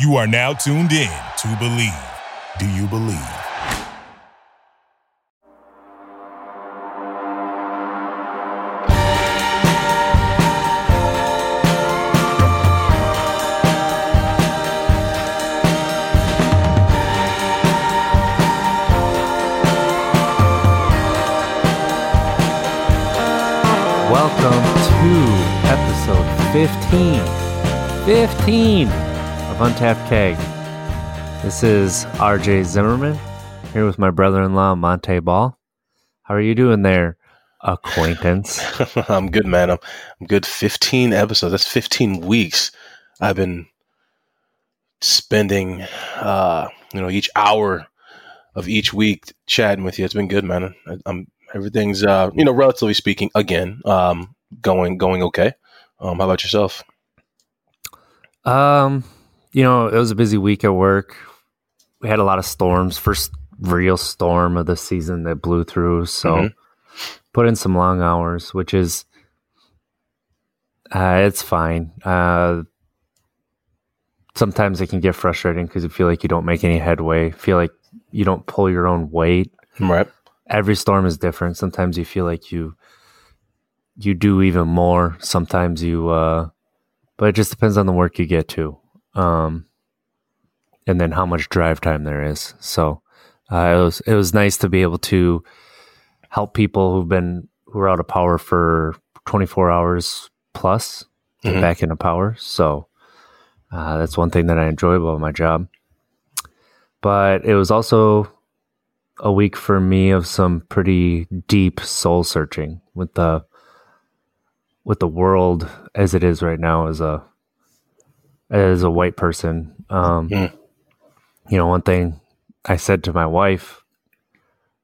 You are now tuned in to Believe. Do you believe? Welcome to episode 15. 15 of Untapped Keg. This is RJ Zimmerman here with my brother in law, Montee Ball. How are you doing there, acquaintance? I'm good, man. I'm, I'm good. 15 episodes. That's 15 weeks. I've been spending, uh, you know, each hour of each week chatting with you. It's been good, man. I, I'm everything's, uh, you know, relatively speaking, again, um, going going okay. Um, how about yourself? Um, you know, it was a busy week at work. We had a lot of storms. First real storm of the season that blew through. So Mhm. put in some long hours, which is uh, it's fine. Uh, sometimes it can get frustrating because you feel like you don't make any headway. Feel like you don't pull your own weight. Right. Every storm is different. Sometimes you feel like you you do even more. Sometimes you, uh, but it just depends on the work you get to um, and then how much drive time there is. So uh, it was it was nice to be able to help people who've been who are out of power for 24 hours plus get Mhm. back into power. So uh, that's one thing that I enjoy about my job. But it was also a week for me of some pretty deep soul searching with the with the world as it is right now as a as a white person. Um, Mm. You know, one thing I said to my wife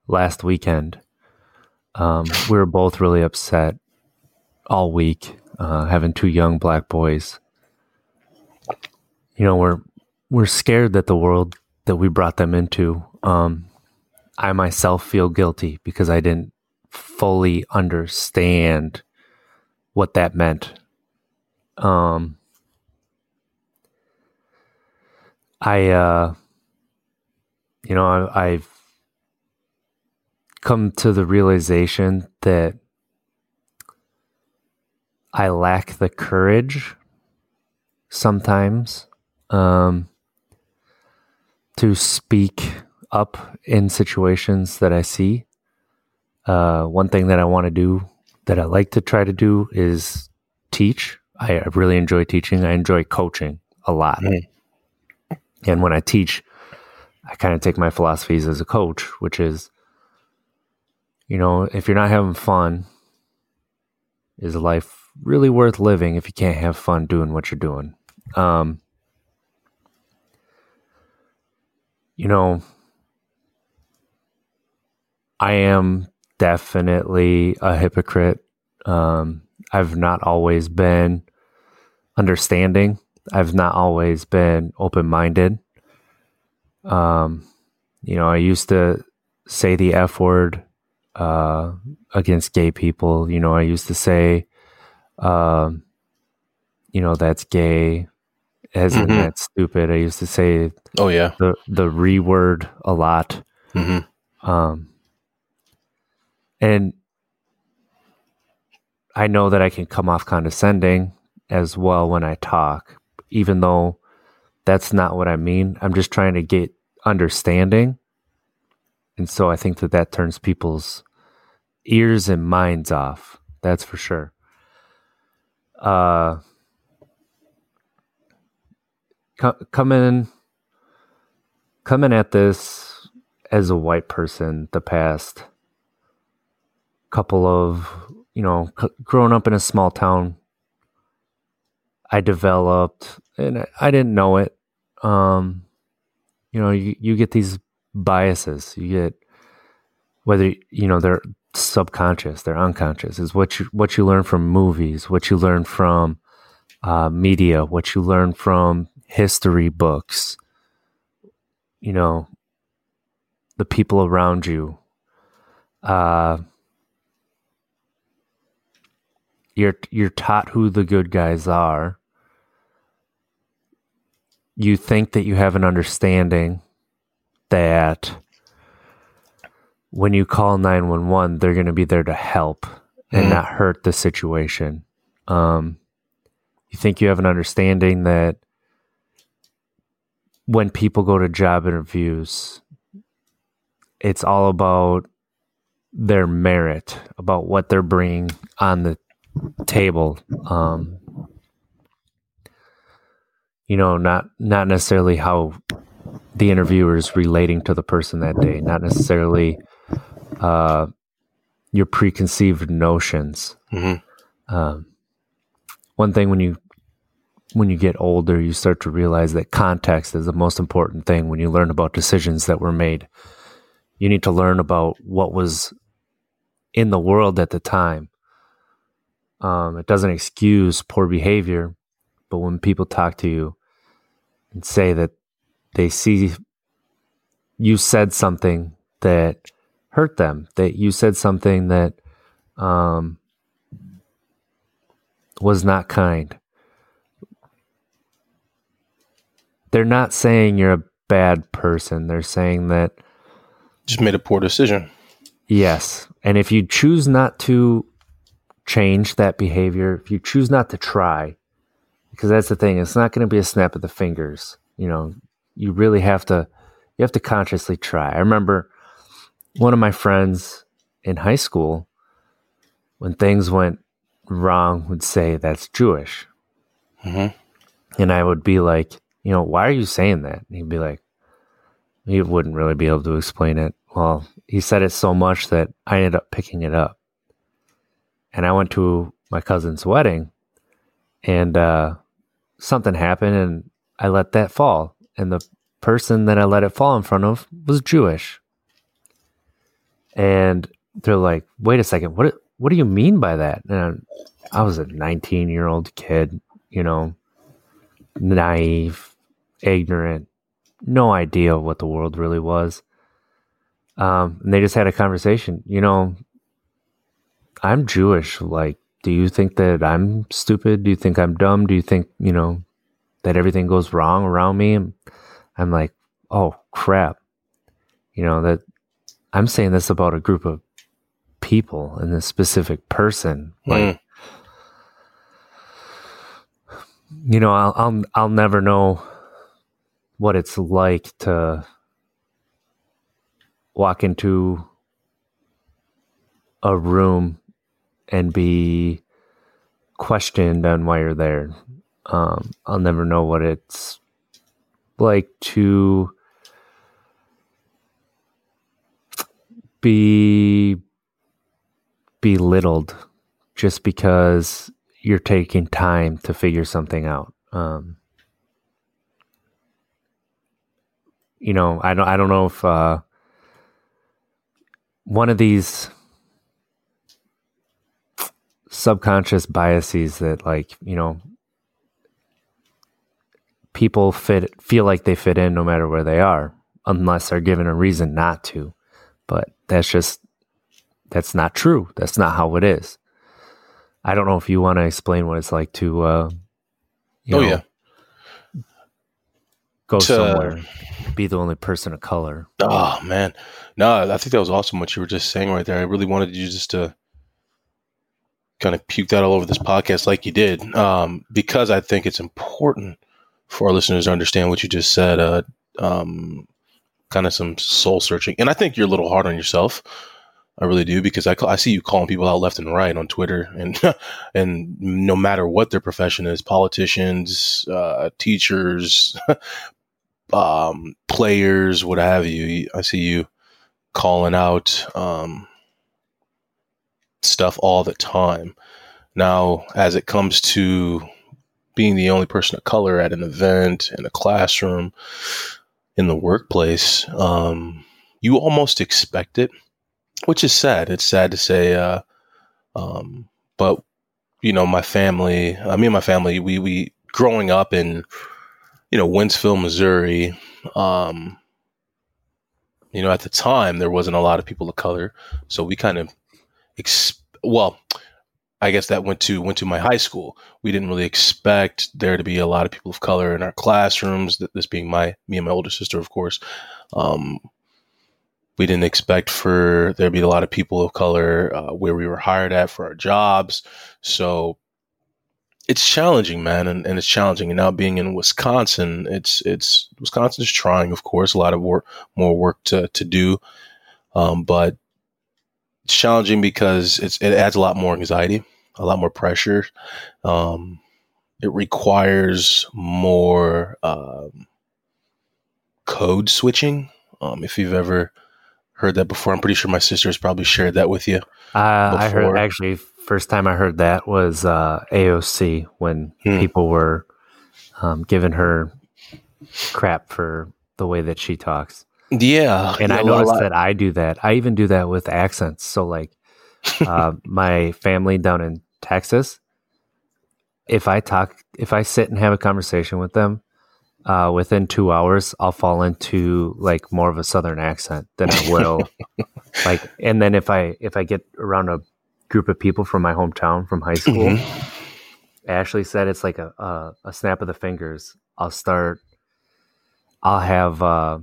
last weekend, um, we were both really upset all week, uh, having two young black boys. You know, we're we're scared that the world that we brought them into. Um, I myself feel guilty because I didn't fully understand what that meant. Um, I, uh, you know, I, I've come to the realization that I lack the courage sometimes um, to speak up in situations that I see. Uh, one thing that I want to do that I like to try to do is teach. I, I really enjoy teaching. I enjoy coaching a lot. Mhm. And when I teach, I kind of take my philosophies as a coach, which is, you know, if you're not having fun, is life really worth living if you can't have fun doing what you're doing? Um, you know, I am definitely a hypocrite. Um, I've not always been understanding. I've not always been open minded. Um, you know, I used to say the F word uh, against gay people. You know, I used to say, um, you know, that's gay, as in Mhm. that's stupid. I used to say Oh yeah. the the re word a lot. hmm Um, and I know that I can come off condescending as well when I talk, even though that's not what I mean. I'm just trying to get understanding. And so I think that that turns people's ears and minds off. That's for sure. Uh, co- coming, coming at this as a white person the past couple of you know growing up in a small town i developed and I- didn't know it. Um you know you, you get these biases. You get whether you know they're subconscious they're unconscious is what you what you learn from movies what you learn from uh, media what you learn from history books you know the people around you uh you're you're taught who the good guys are you think that you have an understanding that when you call 911 they're going to be there to help and Mhm. not hurt the situation um, you think you have an understanding that when people go to job interviews it's all about their merit about what they're bringing on the table um, you know not not necessarily how the interviewer is relating to the person that day not necessarily uh, your preconceived notions. Mhm. um, one thing when you when you get older you start to realize that context is the most important thing when you learn about decisions that were made. You need to learn about what was in the world at the time. Um, it doesn't excuse poor behavior but when people talk to you and say that they see you said something that hurt them that you said something that um, was not kind they're not saying you're a bad person they're saying that Just made a poor decision. Yes. And if you choose not to change that behavior, if you choose not to try, because that's the thing, it's not going to be a snap of the fingers. You know, you really have to you have to consciously try. I remember one of my friends in high school when things went wrong would say that's Jewish. Mhm. And I would be like, you know, why are you saying that? And he'd be like, he wouldn't really be able to explain it. Well, he said it so much that I ended up picking it up. And I went to my cousin's wedding and uh, something happened and I let that fall. And the person that I let it fall in front of was Jewish. And they're like, wait a second, what, what do you mean by that? And I was a 19 year old kid, you know, naive, ignorant, no idea what the world really was. Um, and they just had a conversation. You know, I'm Jewish. Like, do you think that I'm stupid? Do you think I'm dumb? Do you think, you know, that everything goes wrong around me? And I'm like, oh, crap. You know, that I'm saying this about a group of people and this specific person. Like, Mm. you know, I'll, I'll, I'll never know what it's like to walk into a room and be questioned on why you're there. Um, I'll never know what it's like to be belittled just because you're taking time to figure something out. Um, you know, I don't, I don't know if uh, one of these subconscious biases that, like, you know, people fit feel like they fit in no matter where they are, unless they're given a reason not to. But that's just that's not true. That's not how it is. I don't know if you want to explain what it's like to, uh, you Oh know, yeah. go To- somewhere, be the only person of color. Oh man, no, I think that was awesome what you were just saying right there. I really wanted you just to kind of puke that all over this podcast like you did, um, because I think it's important for our listeners to understand what you just said. Uh, um, kind of some soul searching, and I think you're a little hard on yourself. I really do because I, I see you calling people out left and right on Twitter, and and no matter what their profession is, politicians, uh, teachers, um, players, what have you. I see you calling out um, stuff all the time. Now, as it comes to being the only person of color at an event, in a classroom, in the workplace, um, you almost expect it, which is sad. It's sad to say, uh, um, but you know, my family, uh, me and my family, we we growing up in you know Wentzville, Missouri. Um, you know, at the time there wasn't a lot of people of color, so we kind of, ex- well, I guess that went to went to my high school. We didn't really expect there to be a lot of people of color in our classrooms. This being my me and my older sister, of course. Um, we didn't expect for there to be a lot of people of color uh, where we were hired at for our jobs. So it's challenging, man, and, and it's challenging. And now being in Wisconsin, it's it's Wisconsin's trying, of course, a lot of work, more work to to do, um, but it's challenging because it's it adds a lot more anxiety, a lot more pressure. Um, it requires more um, code switching. Um, if you've ever heard that before, I'm pretty sure my sister's probably shared that with you. Uh, I heard actually first time I heard that was uh, AOC when hmm. people were um, giving her crap for the way that she talks. Yeah, and I noticed that I do that. I even do that with accents. So, like, uh, my family down in Texas, if I talk, if I sit and have a conversation with them, uh, within two hours, I'll fall into like more of a southern accent than I will. like, and then if I if I get around a group of people from my hometown from high school, mm-hmm. Ashley said it's like a, a, a snap of the fingers. I'll start. I'll have. Uh,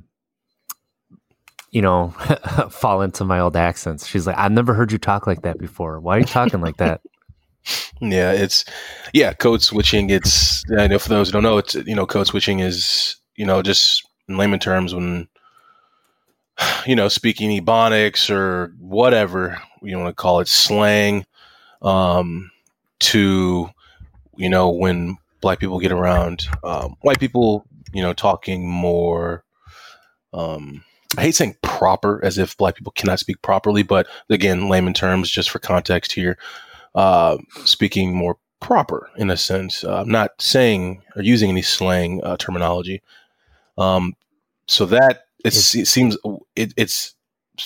you know, fall into my old accents. She's like, I've never heard you talk like that before. Why are you talking like that? Yeah, it's yeah, code switching. It's I know for those who don't know, it's you know, code switching is you know just in layman terms when you know speaking ebonics or whatever you want to call it slang um, to you know when black people get around um, white people you know talking more um, I hate saying proper as if black people cannot speak properly, but again, layman terms, just for context here, uh, speaking more proper in a sense. Uh, I'm not saying or using any slang uh, terminology. Um, so that it seems it, it's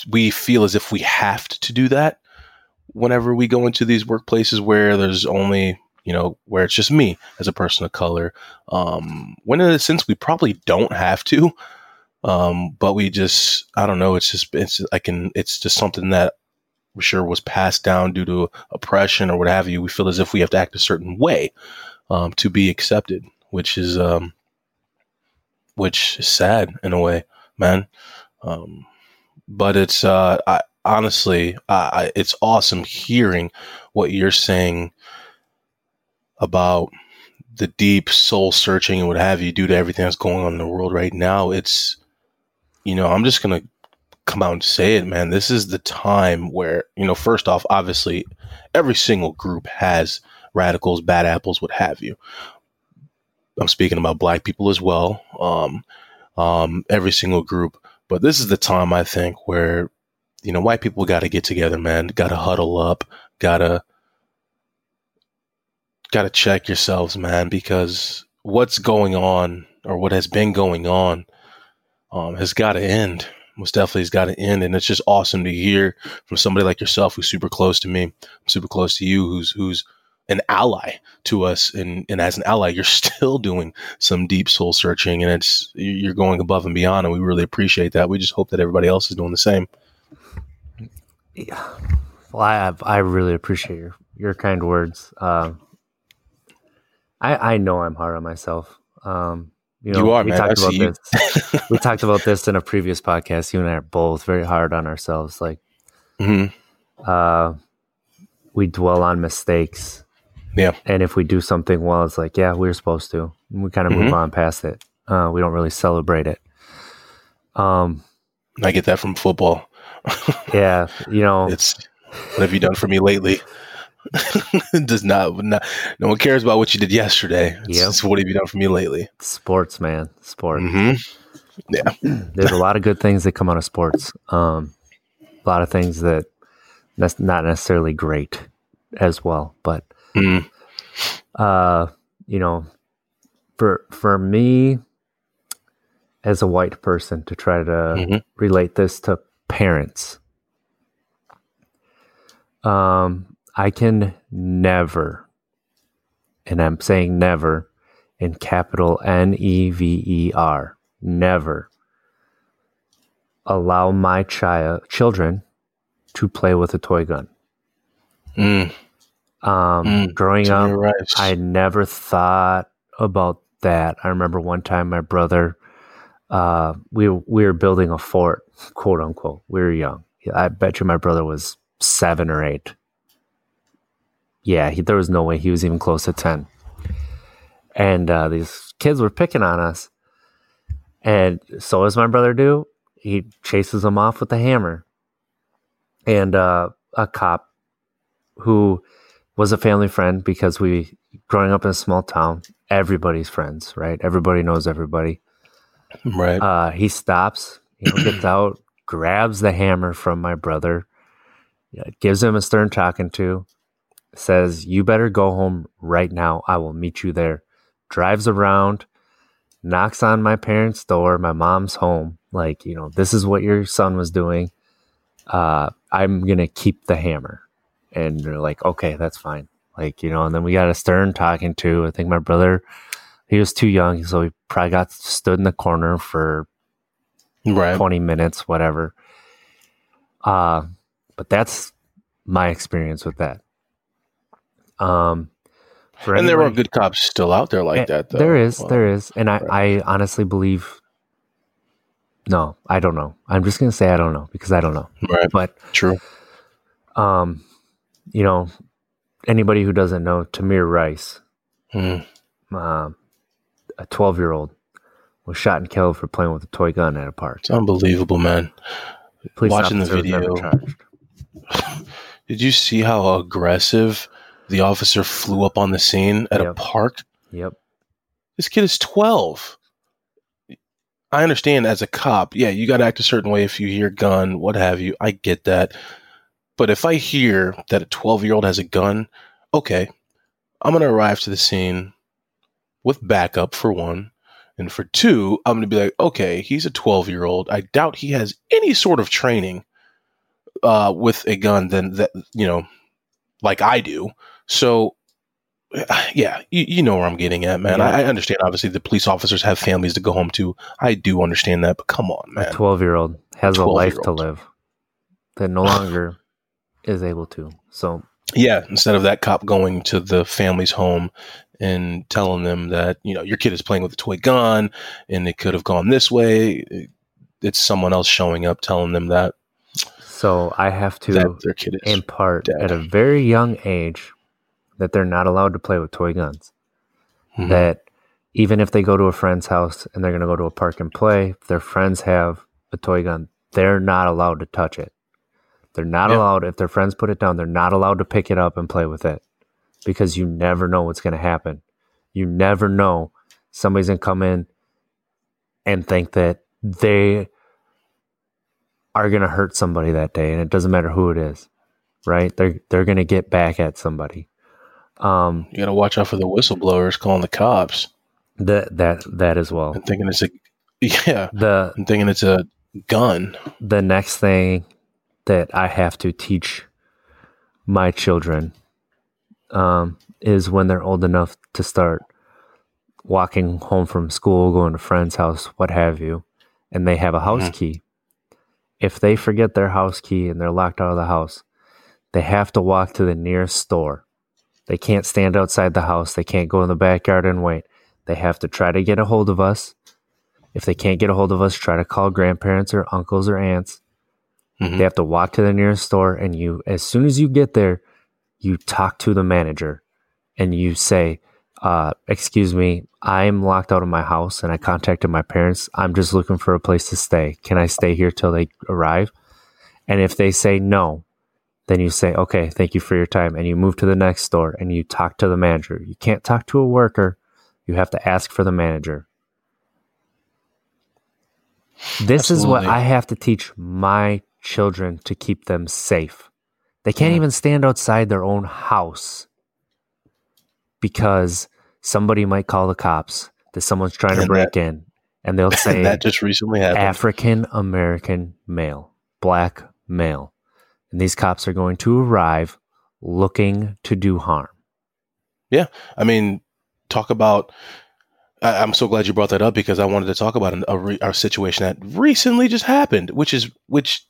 we feel as if we have to do that whenever we go into these workplaces where there's only you know where it's just me as a person of color. Um, when in a sense we probably don't have to. Um, but we just, I don't know. It's just, it's, I can, it's just something that I'm sure was passed down due to oppression or what have you. We feel as if we have to act a certain way, um, to be accepted, which is, um, which is sad in a way, man. Um, but it's, uh, I, honestly, I, it's awesome hearing what you're saying about the deep soul searching and what have you due to everything that's going on in the world right now. It's, you know, I'm just to come out and say it, man. This is the time where, you know, first off, obviously, every single group has radicals, bad apples, what have you. I'm speaking about black people as well. Um, um, every single group. But this is the time I think where, you know, white people got to get together, man. Got to huddle up. Got to, got to check yourselves, man, because what's going on or what has been going on um, has got to end. Most definitely has got to end, and it's just awesome to hear from somebody like yourself who's super close to me, super close to you, who's who's an ally to us, and and as an ally, you're still doing some deep soul searching, and it's you're going above and beyond, and we really appreciate that. We just hope that everybody else is doing the same. Yeah. Well, I I really appreciate your your kind words. Um, I I know I'm hard on myself. Um, you, know, you are, we man. Talked about this. we talked about this in a previous podcast. You and I are both very hard on ourselves. Like, mm-hmm. uh, we dwell on mistakes. Yeah. And if we do something well, it's like, yeah, we are supposed to. And we kind of mm-hmm. move on past it. Uh, we don't really celebrate it. Um, I get that from football. yeah, you know, it's what have you done for me lately? does not, not, no one cares about what you did yesterday. It's yep. Just, what have you done for me lately? Sports, man. Sports. Mm-hmm. Yeah. There's a lot of good things that come out of sports. Um, a lot of things that that's not necessarily great as well. But mm. uh, you know, for for me as a white person to try to mm-hmm. relate this to parents. Um, I can never, and I'm saying never in capital N E V E R, never allow my child children to play with a toy gun. Mm. Um, Mm, growing up, Rice. I never thought about that. I remember one time my brother, uh, we we were building a fort, quote unquote. We were young. I bet you my brother was seven or eight. Yeah, he, there was no way he was even close to ten. And uh, these kids were picking on us, and so does my brother do. He chases them off with a hammer, and uh, a cop who was a family friend because we growing up in a small town everybody's friends right everybody knows everybody right. uh, he stops you know, gets out grabs the hammer from my brother yeah, gives him a stern talking to says you better go home right now. I will meet you there. Drives around knocks on my parents door my mom's home. Like you know this is what your son was doing. Uh, i'm gonna keep the hammer. And they're like okay that's fine. Like you know and then we got a stern talking to i think my brother he was too young so he probably got stood in the corner for right. 20 minutes whatever. Uh but that's my experience with that um And there are good cops still out there like Eh, that, though. there is Well, there is and i right. i honestly believe no i don't know i'm just gonna say i don't know because i don't know Right. but True. um you know anybody who doesn't know tamir rice um, a 12 year old was shot and killed for playing with a toy gun at a park. It's unbelievable, man. Police watching the officer was never video. Did you see how aggressive the officer flew up on the scene at a park? Yep. This kid is 12. I understand as a cop, yeah, you got to act a certain way if you hear gun, what have you. I get that. But if I hear that a 12 year old has a gun, okay, I'm going to arrive to the scene with backup for one. And for two, I'm going to be like, okay, he's a 12 year old. I doubt he has any sort of training uh, with a gun than that, you know, like I do. So, yeah, you, you know where I'm getting at, man. Yeah. I, I understand. Obviously, the police officers have families to go home to. I do understand that, but come on, A man. 12 year old has a life to live that no longer is able to. So, Yeah, instead of that cop going to the family's home and telling them that you know your kid is playing with a toy gun and it could have gone this way, it's someone else showing up telling them that so I have to that their kid is. impart dead. at a very young age that they're not allowed to play with toy guns. Mhm. That even if they go to a friend's house and they're going to go to a park and play, if their friends have a toy gun, they're not allowed to touch it. They're not Yeah. allowed, if their friends put it down, they're not allowed to pick it up and play with it because you never know what's going to happen. You never know somebody's going to come in and think that they are going to hurt somebody that day and it doesn't matter who it is right they're they're going to get back at somebody um you got to watch out for the whistleblowers calling the cops. That that that as well. And thinking it's a yeah, the and thinking it's a gun. the next thing that i have to teach my children um is when they're old enough to start walking home from school going to friends house what have you and they have a house Mhm. key. If they forget their house key and they're locked out of the house they have to walk to the nearest store they can't stand outside the house. They can't go in the backyard and wait. They have to try to get a hold of us. If they can't get a hold of us try to call grandparents or uncles or aunts. Mhm. they have to walk to the nearest store and you as soon as you get there you talk to the manager and you say uh, excuse me i'm locked out of my house and i contacted my parents. I'm just looking for a place to stay. Can i stay here till they arrive? And if they say no then you say okay thank you for your time and you move to the next store and you talk to the manager you can't talk to a worker you have to ask for the manager this is what i have to teach my children to keep them safe they can't Yeah. even stand outside their own house because somebody might call the cops that someone's trying to And break in and they'll say that just recently happened. African American male, black male. And these cops are going to arrive looking to do harm. Yeah. I mean, talk about. I, I'm so glad you brought that up because I wanted to talk about an, a, re, a situation that recently just happened, which is which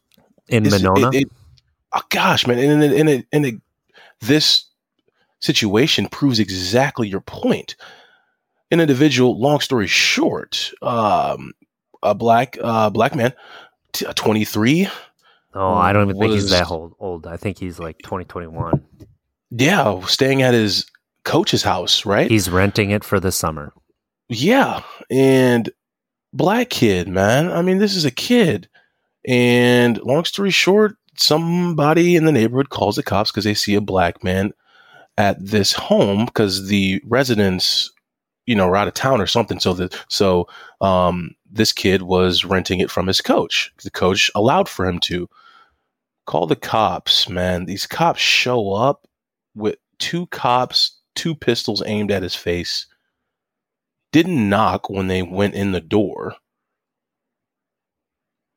In is Monona, It, it, oh gosh, man! And and and, it, and it, this situation proves exactly your point. An individual, long story short, um, a black uh, black man, t- 23. Oh, I don't even think he's that old. Old. I think he's like 2021. Yeah, staying at his coach's house, right? He's renting it for the summer. Yeah, and black kid, man. I mean, this is a kid, and long story short, somebody in the neighborhood calls the cops because they see a black man at this home because the residents, you know, are out of town or something. So that so um, this kid was renting it from his coach. The coach allowed for him to call the cops. Man, these cops show up with two cops, two pistols aimed at his face didn't knock when they went in the door.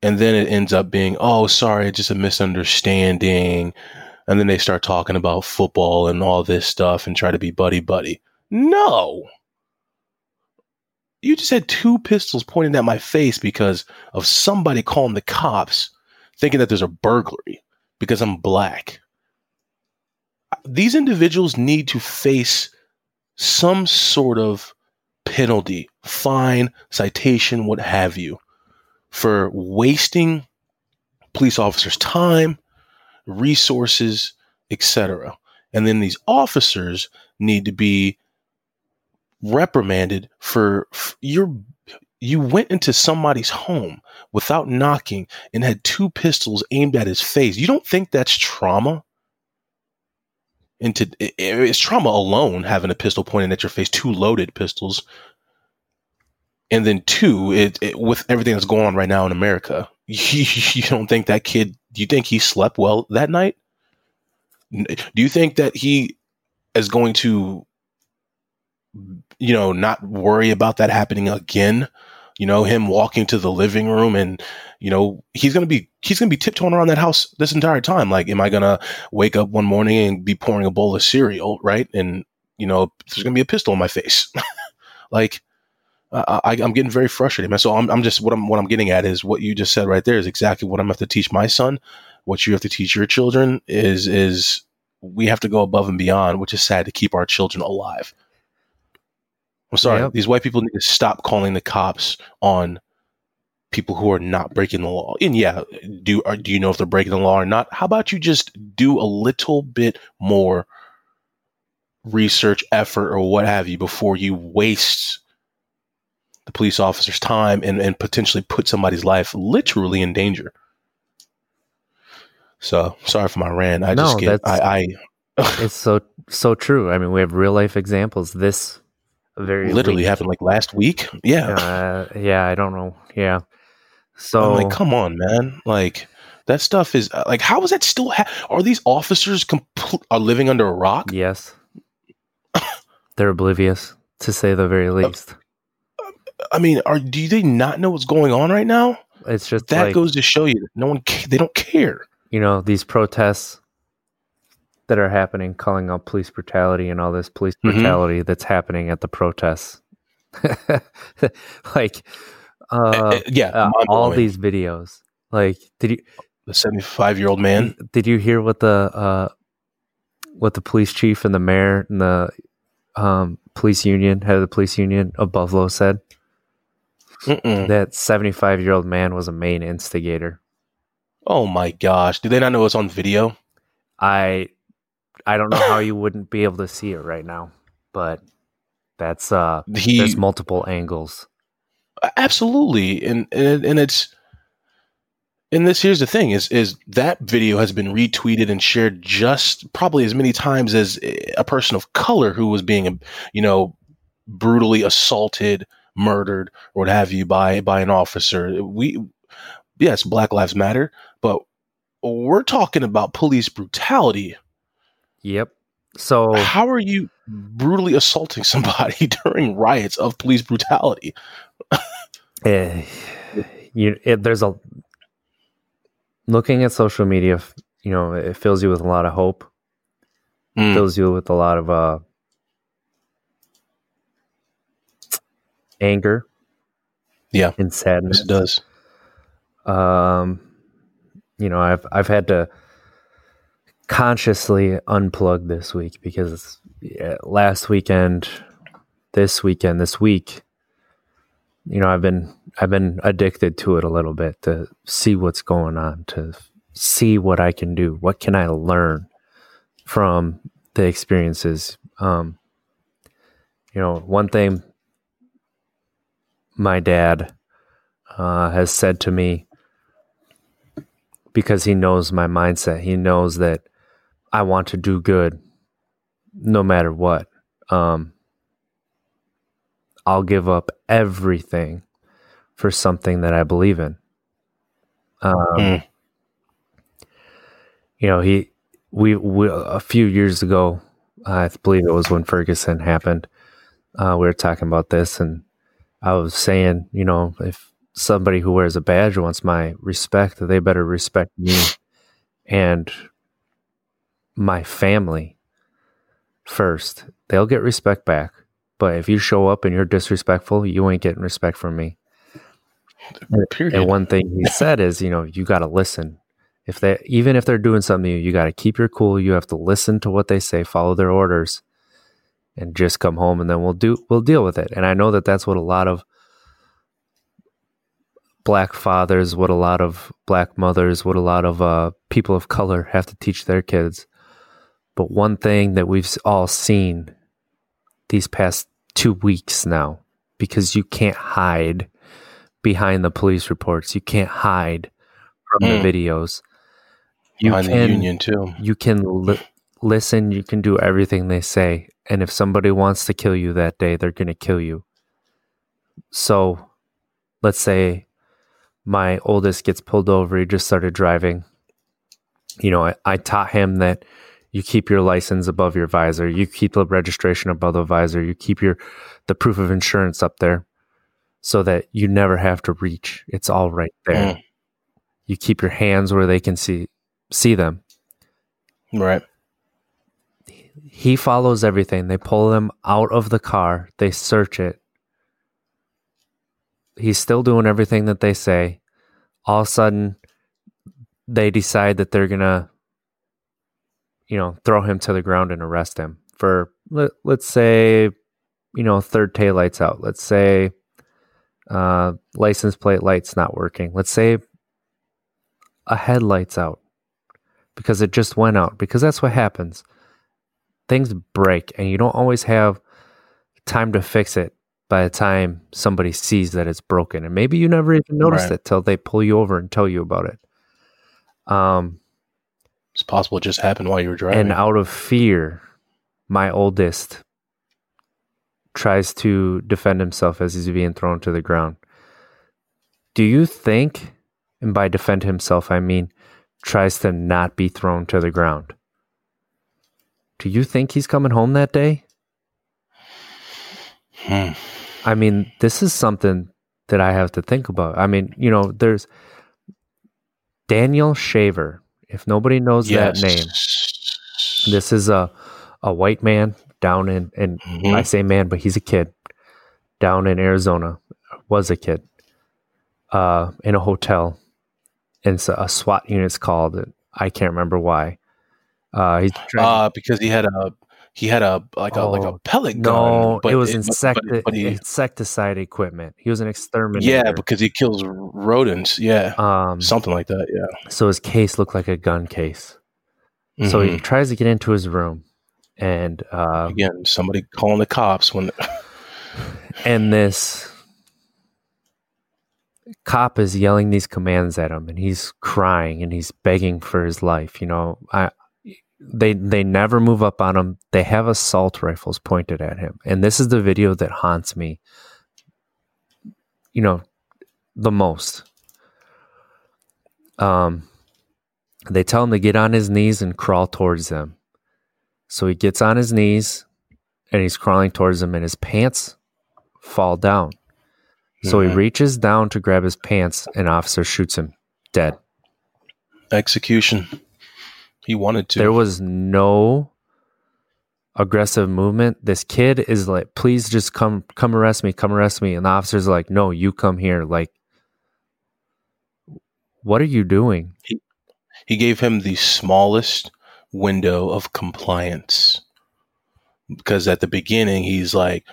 And then it ends up being, oh, sorry, just a misunderstanding. And then they start talking about football and all this stuff and try to be buddy buddy. No. You just had two pistols pointed at my face because of somebody calling the cops thinking that there's a burglary because I'm black. These individuals need to face some sort of penalty, fine, citation, what have you, for wasting police officers' time, resources, etc. And then these officers need to be reprimanded for your you went into somebody's home without knocking and had two pistols aimed at his face. You don't think that's trauma? Into it- it's trauma alone having a pistol pointed at your face, two loaded pistols, and then two, it, it with everything that's going on right now in America, you, you don't think that kid? Do you think he slept well that night? Do you think that he is going to, you know, not worry about that happening again? You know, him walking to the living room and, you know, he's gonna be he's gonna be tiptoeing around that house this entire time. Like, am I gonna wake up one morning and be pouring a bowl of cereal, right? And you know, there's gonna be a pistol in my face. like, I, I, I'm getting very frustrated, man. So I'm, I'm just what I'm what I'm getting at is what you just said right there is exactly what I'm have to teach my son. What you have to teach your children is is we have to go above and beyond, which is sad to keep our children alive. I'm sorry, Yep. these white people need to stop calling the cops on people who are not breaking the law. And yeah, do are, do you know if they're breaking the law or not? How about you just do a little bit more research effort or what have you before you waste the police officer's time and, and potentially put somebody's life literally in danger. So sorry for my rant. I just No, get that's- I, It's so so true. I mean, we have real life examples. This very literally week. happened like last week. Yeah. Uh, yeah, I don't know. Yeah. So I'm like, come on, man. Like that stuff is uh, like, how is that still? Ha- are these officers compl- are living under a rock? yes, they're oblivious to say the very least. I mean, are do they not know what's going on right now? It's just That like, goes to show you that no one ca- they don't care. you know these protests that are happening, calling out police brutality and all this police Mhm. brutality that's happening at the protests. like uh, Uh, yeah, uh, all these videos. Like, did you the 75 year old man. Did you hear what the uh, what the police chief and the mayor and the um, police union head of the police union of Buffalo said? Mm-mm. That seventy five year old man was a main instigator. Oh my gosh, do they not know it's on video? I I don't know how you wouldn't be able to see it right now, but that's uh He there's multiple angles. absolutely, and and and it's and this here's the thing is is that video has been retweeted and shared just probably as many times as a person of color who was being you know brutally assaulted murdered or what have you by by an officer we yes black lives matter but we're talking about police brutality Yep. So how are you brutally assaulting somebody during riots of police brutality eh, you it, there's a looking at social media, you know, it fills you with a lot of hope. Mm. fills you with a lot of uh, anger. Yeah. and yes sadness. it does Um, you know, I've I've had to consciously unplug this week because yeah, last weekend, this weekend, this week, you know, I've been I've been addicted to it a little bit to see what's going on, to see what I can do, what can I learn from the experiences. Um, you know, one thing my dad uh, has said to me because he knows my mindset. He knows that I want to do good no matter what. Um, I'll give up everything for something that I believe in. Um, mm. You know, he, we, we, a few years ago, I believe it was when Ferguson happened. Uh, we were talking about this, and I was saying, you know, if somebody who wears a badge wants my respect, they better respect me and my family first. They'll get respect back. But if you show up and you're disrespectful, you ain't getting respect from me. Period. And one thing he said is, you know, you got to listen. If they, even if they're doing something you, you got to keep your cool. You have to listen to what they say, follow their orders, and just come home, and then we'll do, we'll deal with it. And I know that that's what a lot of black fathers, what a lot of black mothers, what a lot of uh, people of color have to teach their kids. But one thing that we've all seen these past two weeks now because you can't hide behind the police reports. You can't hide from mm. the videos. You behind can, the union too. You can li- listen. You can do everything they say. And if somebody wants to kill you that day, they're going to kill you. So, let's say my oldest gets pulled over. He just started driving. You know, I, I taught him that you keep your license above your visor you keep the registration above the visor you keep your the proof of insurance up there so that you never have to reach. It's all right there. Mm. you keep your hands where they can see see them. Right. He follows everything. They pull him out of the car. They search it. He's still doing everything that they say. All of a sudden they decide that they're gonna you know, throw him to the ground and arrest him for let, let's say, you know, third tail lights out. Let's say uh, license plate lights not working. Let's say a headlights out because it just went out because that's what happens. Things break and you don't always have time to fix it by the time somebody sees that it's broken. And maybe you never even noticed right. it till they pull you over and tell you about it. Um, it's possible it just happened while you were driving. And out of fear, my oldest tries to defend himself as he's being thrown to the ground. Do you think, and by defend himself, I mean tries to not be thrown to the ground? Do you think he's coming home that day? Hmm. I mean, this is something that I have to think about. I mean, you know, there's Daniel Shaver if nobody knows yes. that name, this is a a white man down in and mm-hmm. I say man, but he's a kid down in Arizona. Was a kid uh, in a hotel, and so a SWAT unit's called. I can't remember why. Uh, he's uh, because he had a he had a like oh, a like a oh, pellet gun. No, it was it, insecti- but, but he, insecticide equipment. He was an exterminator. Yeah, because he kills rodents. Yeah, um, something like that. Yeah. So his case looked like a gun case. Mm-hmm. So he mm-hmm. tries to get into his room, and uh, again, somebody calling the cops when. and this cop is yelling these commands at him, and he's crying and he's begging for his life. You know, I they they never move up on him. They have assault rifles pointed at him, and this is the video that haunts me. You know, the most. Um, they tell him to get on his knees and crawl towards them. So he gets on his knees and he's crawling towards them, and his pants fall down. So mm-hmm. he reaches down to grab his pants, and officer shoots him dead. Execution. He wanted to. There was no aggressive movement. This kid is like, please just come come arrest me, come arrest me. And the officer's like, no, you come here. Like, what are you doing? He, he gave him the smallest window of compliance. because at the beginning he's like,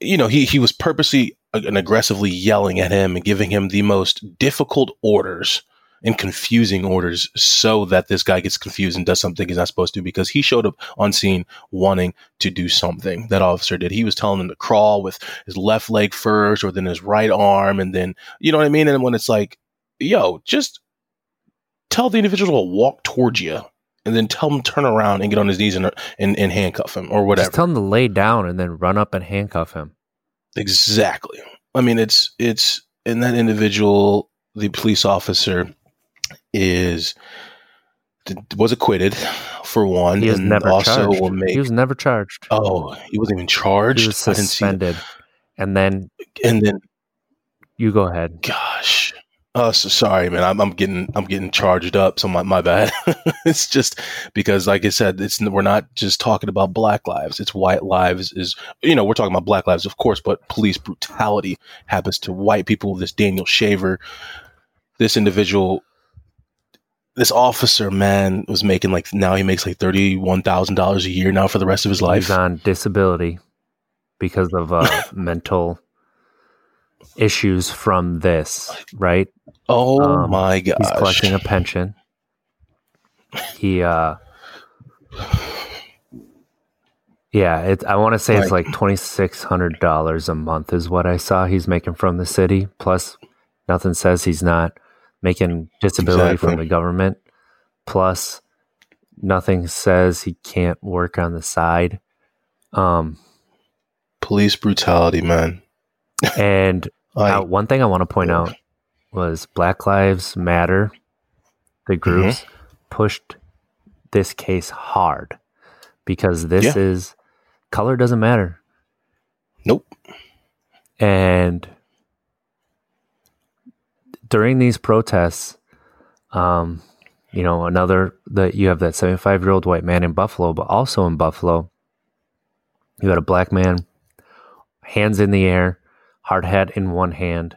you know, he he was purposely uh, and aggressively yelling at him and giving him the most difficult orders and confusing orders so that this guy gets confused and does something he's not supposed to because he showed up on scene wanting to do something that officer did. He was telling him to crawl with his left leg first or then his right arm and then, you know what I mean? And when it's like, yo, just tell the individual to walk towards you and then tell him to turn around and get on his knees and, and, and handcuff him or whatever. Just tell him to lay down and then run up and handcuff him. Exactly. I mean, it's, it's, and that individual, the police officer, is was acquitted for one. He was and never also charged. make. he was never charged. oh, he wasn't even charged. He was I didn't see that. suspended. And then And then, you go ahead. gosh, oh, so sorry, man. I'm, I'm getting I'm getting charged up. So my my bad. it's just because, like I said, it's we're not just talking about black lives. It's white lives. Is you know we're talking about black lives, of course, but police brutality happens to white people. This Daniel Shaver, this individual this officer man was making like now he makes like thirty one thousand dollars a year now for the rest of his life. He's on disability because of uh, mental issues from this, right? Oh Um, my gosh! He's collecting a pension. He uh Yeah, it I want to say it's like $2600 a month is what I saw he's making from the city plus nothing says he's not making disability from the government plus nothing says he can't work on the side. Um Police brutality, man. and I, Uh, one thing I want to point out was Black Lives Matter, the groups Mm-hmm. pushed this case hard because this Yeah. is color doesn't matter. nope. And during these protests, um, you know, another that you have that 75 year old white man in Buffalo, but also in Buffalo, you had a black man, hands in the air, hard hat in one hand,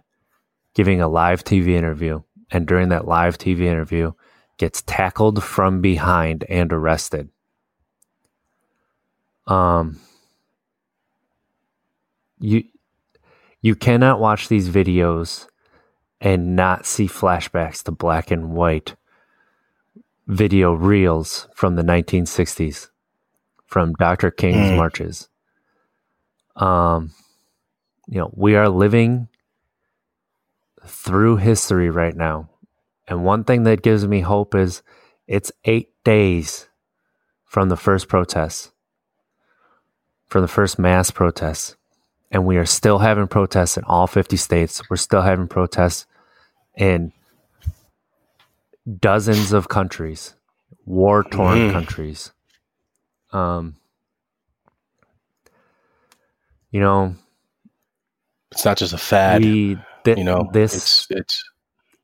giving a live TV interview. And during that live TV interview, gets tackled from behind and arrested. Um, you you cannot watch these videos and not see flashbacks to black and white video reels from the 1960s from Dr. King's Mm. marches. Um, you know, we are living through history right now. And one thing that gives me hope is it's eight days from the first protests, from the first mass protests. And we are still having protests in all 50 states. We're still having protests in dozens of countries, war torn Mhm. countries. Um, you know, It's not just a fad. we, th- you know, this, it's it's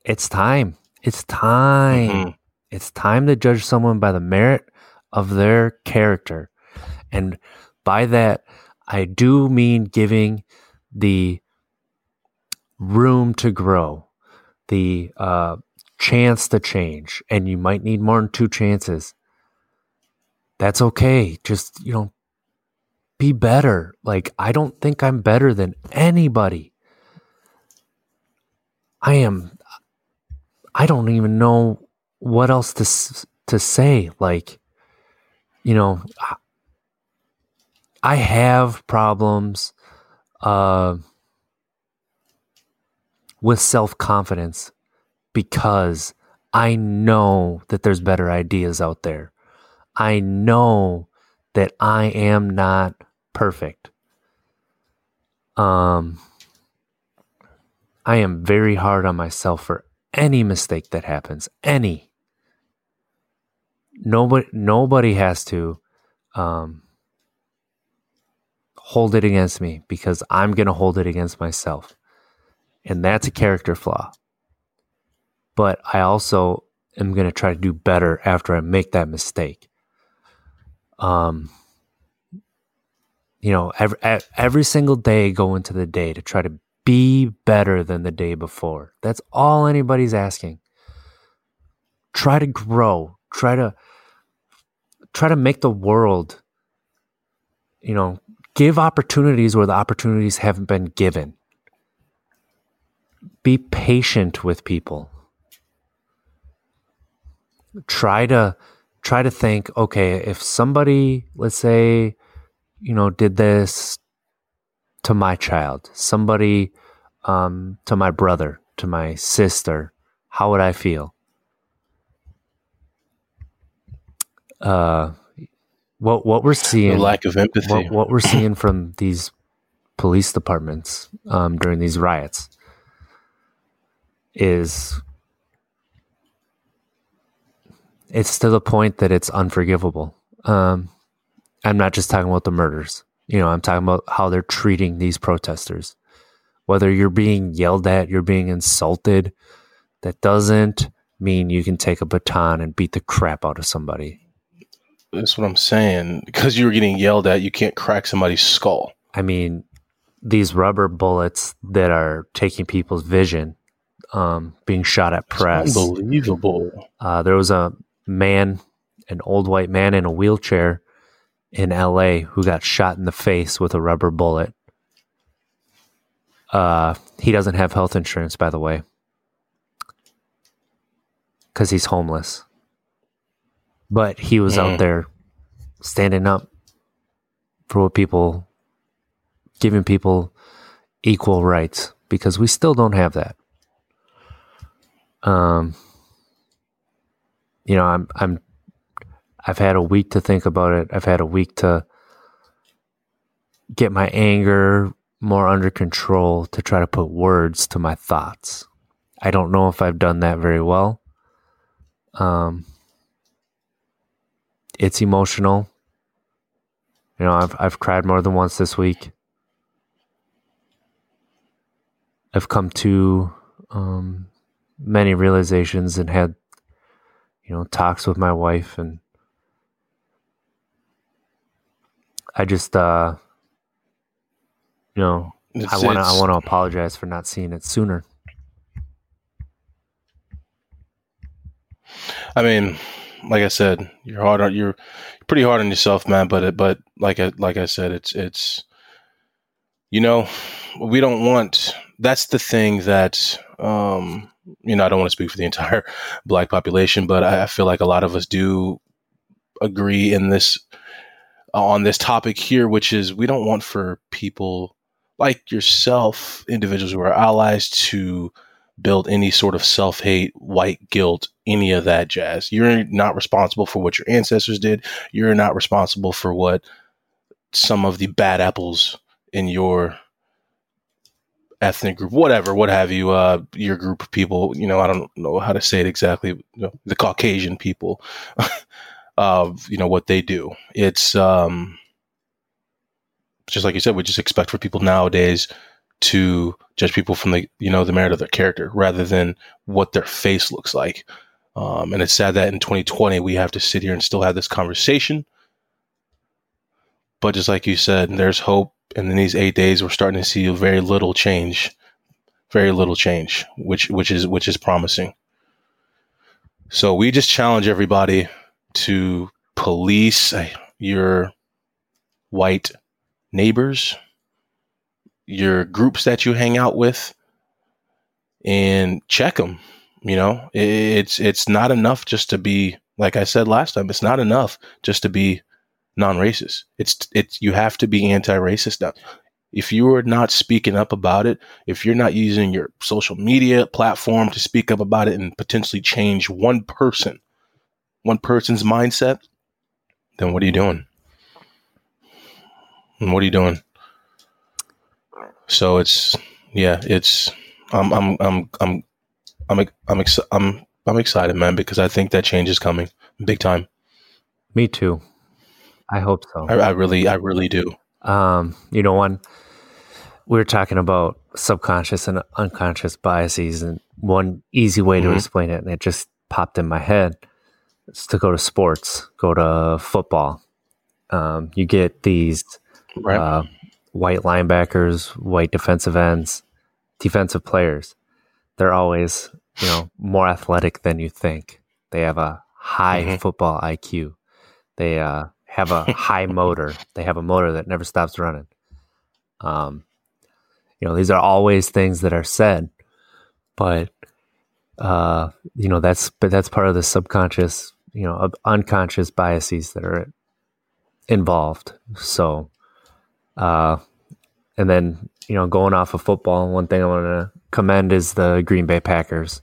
it's time. It's time. mhm. It's time to judge someone by the merit of their character. And by that, I do mean giving the room to grow, the uh, chance to change. And you might need more than two chances. That's okay. Just, you know, be better. Like, I don't think I'm better than anybody. I am I don't even know what else to to say. Like, you know, I- have problems uh, with self confidence because I know that there's better ideas out there. I know that I am not perfect. Um, I am very hard on myself for any mistake that happens. Any. Nobody nobody has to um hold it against me because I'm going to hold it against myself. And that's a character flaw. But I also am going to try to do better after I make that mistake. Um you know, every every single day go into the day to try to be better than the day before. That's all anybody's asking. Try to grow. Try to try to make the world you know, give opportunities where the opportunities haven't been given. Be patient with people. Try to try to think, okay, if somebody, let's say, you know, did this to my child, somebody um, to my brother, to my sister, how would I feel? Uh, what what we're seeing, The lack of empathy. what, what we're seeing from these police departments um, during these riots is it's to the point that it's unforgivable. Um, I'm not just talking about the murders. You know, I'm talking about how they're treating these protesters. Whether you're being yelled at, you're being insulted, that doesn't mean you can take a baton and beat the crap out of somebody. That's what I'm saying. Because you were getting yelled at, you can't crack somebody's skull. I mean, these rubber bullets that are taking people's vision, um, being shot at press. Unbelievable. Uh, there was a man, an old white man in a wheelchair in LA who got shot in the face with a rubber bullet. Uh, he doesn't have health insurance, by the way, because he's homeless. But he was out Mm. there standing up for what people, giving people equal rights because we still don't have that. Um, you know, I'm I'm I've had a week to think about it. I've had a week to get my anger more under control to try to put words to my thoughts. I don't know if I've done that very well. Um it's emotional. You know, I've I've cried more than once this week. I've come to um, many realizations and had you know talks with my wife and I just uh you know It's, I want to I want to apologize for not seeing it sooner. I mean, like I said, you're hard on you're pretty hard on yourself, man. But it, but like I like I said, it's it's you know we don't want. That's the thing that um you know I don't want to speak for the entire black population, but I, I feel like a lot of us do agree in this on this topic here, which is we don't want for people like yourself, individuals who are allies, to build any sort of self hate, white guilt, any of that jazz. You're not responsible for what your ancestors did. You're not responsible for what some of the bad apples in your ethnic group, whatever, what have you, uh, your group of people, you know, I don't know how to say it exactly, you know, the Caucasian people, of, you know, what they do. It's, um, just like you said, we just expect for people nowadays to judge people from the you know the merit of their character rather than what their face looks like. Um, and it's sad that in 2020 we have to sit here and still have this conversation. But just like you said, there's hope, and in these eight days we're starting to see very little change, very little change, which which is which is promising. So we just challenge everybody to police your white neighbors, your groups that you hang out with, and check them. You know, it's it's not enough just to be like I said last time. It's not enough just to be non-racist. It's it's you have to be anti-racist now. If you are not speaking up about it, if you're not using your social media platform to speak up about it and potentially change one person, one person's mindset, then what are you doing? And what are you doing? So it's yeah, it's I'm I'm I'm I'm I'm I'm ex- I'm I'm excited, man, because I think that change is coming big time. Me too. I hope so. I, I really I really do. Um, you know, one we were talking about subconscious and unconscious biases, and one easy way to Mhm. explain it, and it just popped in my head, is to go to sports, go to football. Um, you get these Right. uh, white linebackers, white defensive ends, defensive players. They're always, you know, more athletic than you think. They have a high Mhm. football IQ. They uh, have a high motor. They have a motor that never stops running. Um, you know, these are always things that are said, but uh, you know that's but that's part of the subconscious, you know, unconscious biases that are involved. So, uh, and then you know, going off of football, one thing I want to commend is the Green Bay Packers.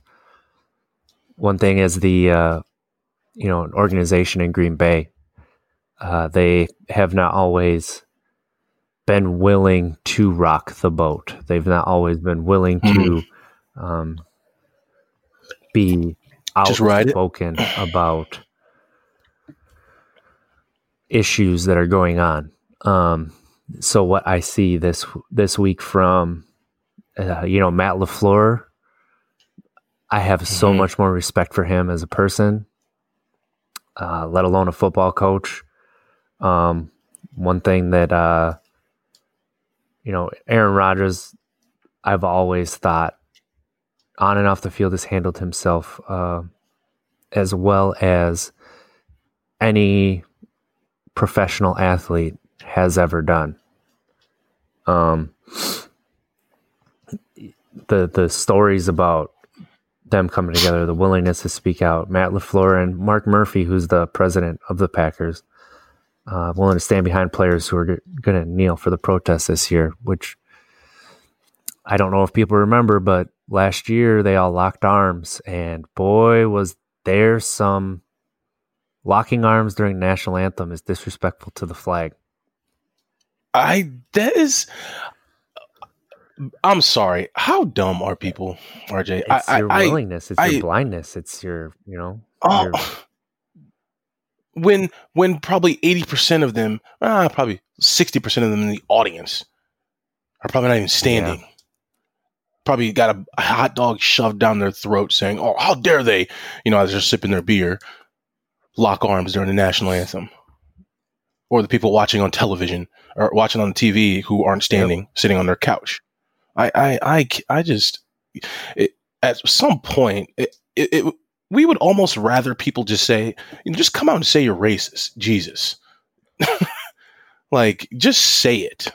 One thing is the uh, you know an organization in Green Bay. Uh, they have not always been willing to rock the boat. They've not always been willing mm-hmm. to um, be outspoken about issues that are going on. Um, so what I see this this week from uh, you know Matt LaFleur, I have so mm-hmm. much more respect for him as a person, uh, let alone a football coach. Um, one thing that uh, you know, Aaron Rodgers, I've always thought on and off the field has handled himself uh, as well as any professional athlete has ever done. Um, the the stories about them coming together, the willingness to speak out, Matt LaFleur and Mark Murphy, who's the president of the Packers, uh, willing to stand behind players who are going to kneel for the protest this year, which I don't know if people remember, but last year they all locked arms, and boy, was there some locking arms during national anthem is disrespectful to the flag. I that is. I'm sorry. How dumb are people, RJ? It's I, your willingness. It's I, your blindness. It's your, you know. Your, when when probably 80% of them, uh, probably 60% of them in the audience are probably not even standing. Yeah. Probably got a, a, hot dog shoved down their throat saying, Oh, how dare they, you know, as they're sipping their beer, lock arms during the national anthem. Or the people watching on television or watching on the TV who aren't standing, yep. sitting on their couch. I, I, I, I just, it, at some point, it, it, we would almost rather people just say, you know, just come out and say you're racist. Jesus. like, just say it.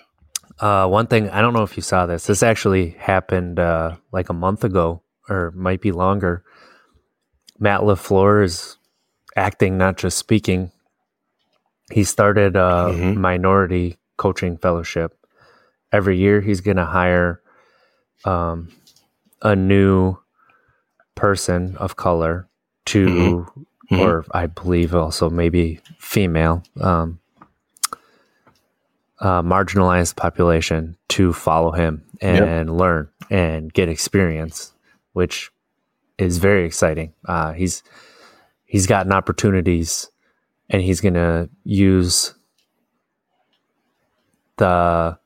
Uh, one thing, I don't know if you saw this. This actually happened uh, like a month ago, or might be longer. Matt LaFleur is acting, not just speaking. He started a mm-hmm. minority coaching fellowship. Every year, he's going to hire um, a new person of color to, mm-hmm. Mm-hmm. or I believe also maybe female, um, uh, marginalized population to follow him and yep. learn and get experience, which is very exciting. Uh, he's he's gotten opportunities, and he's going to use the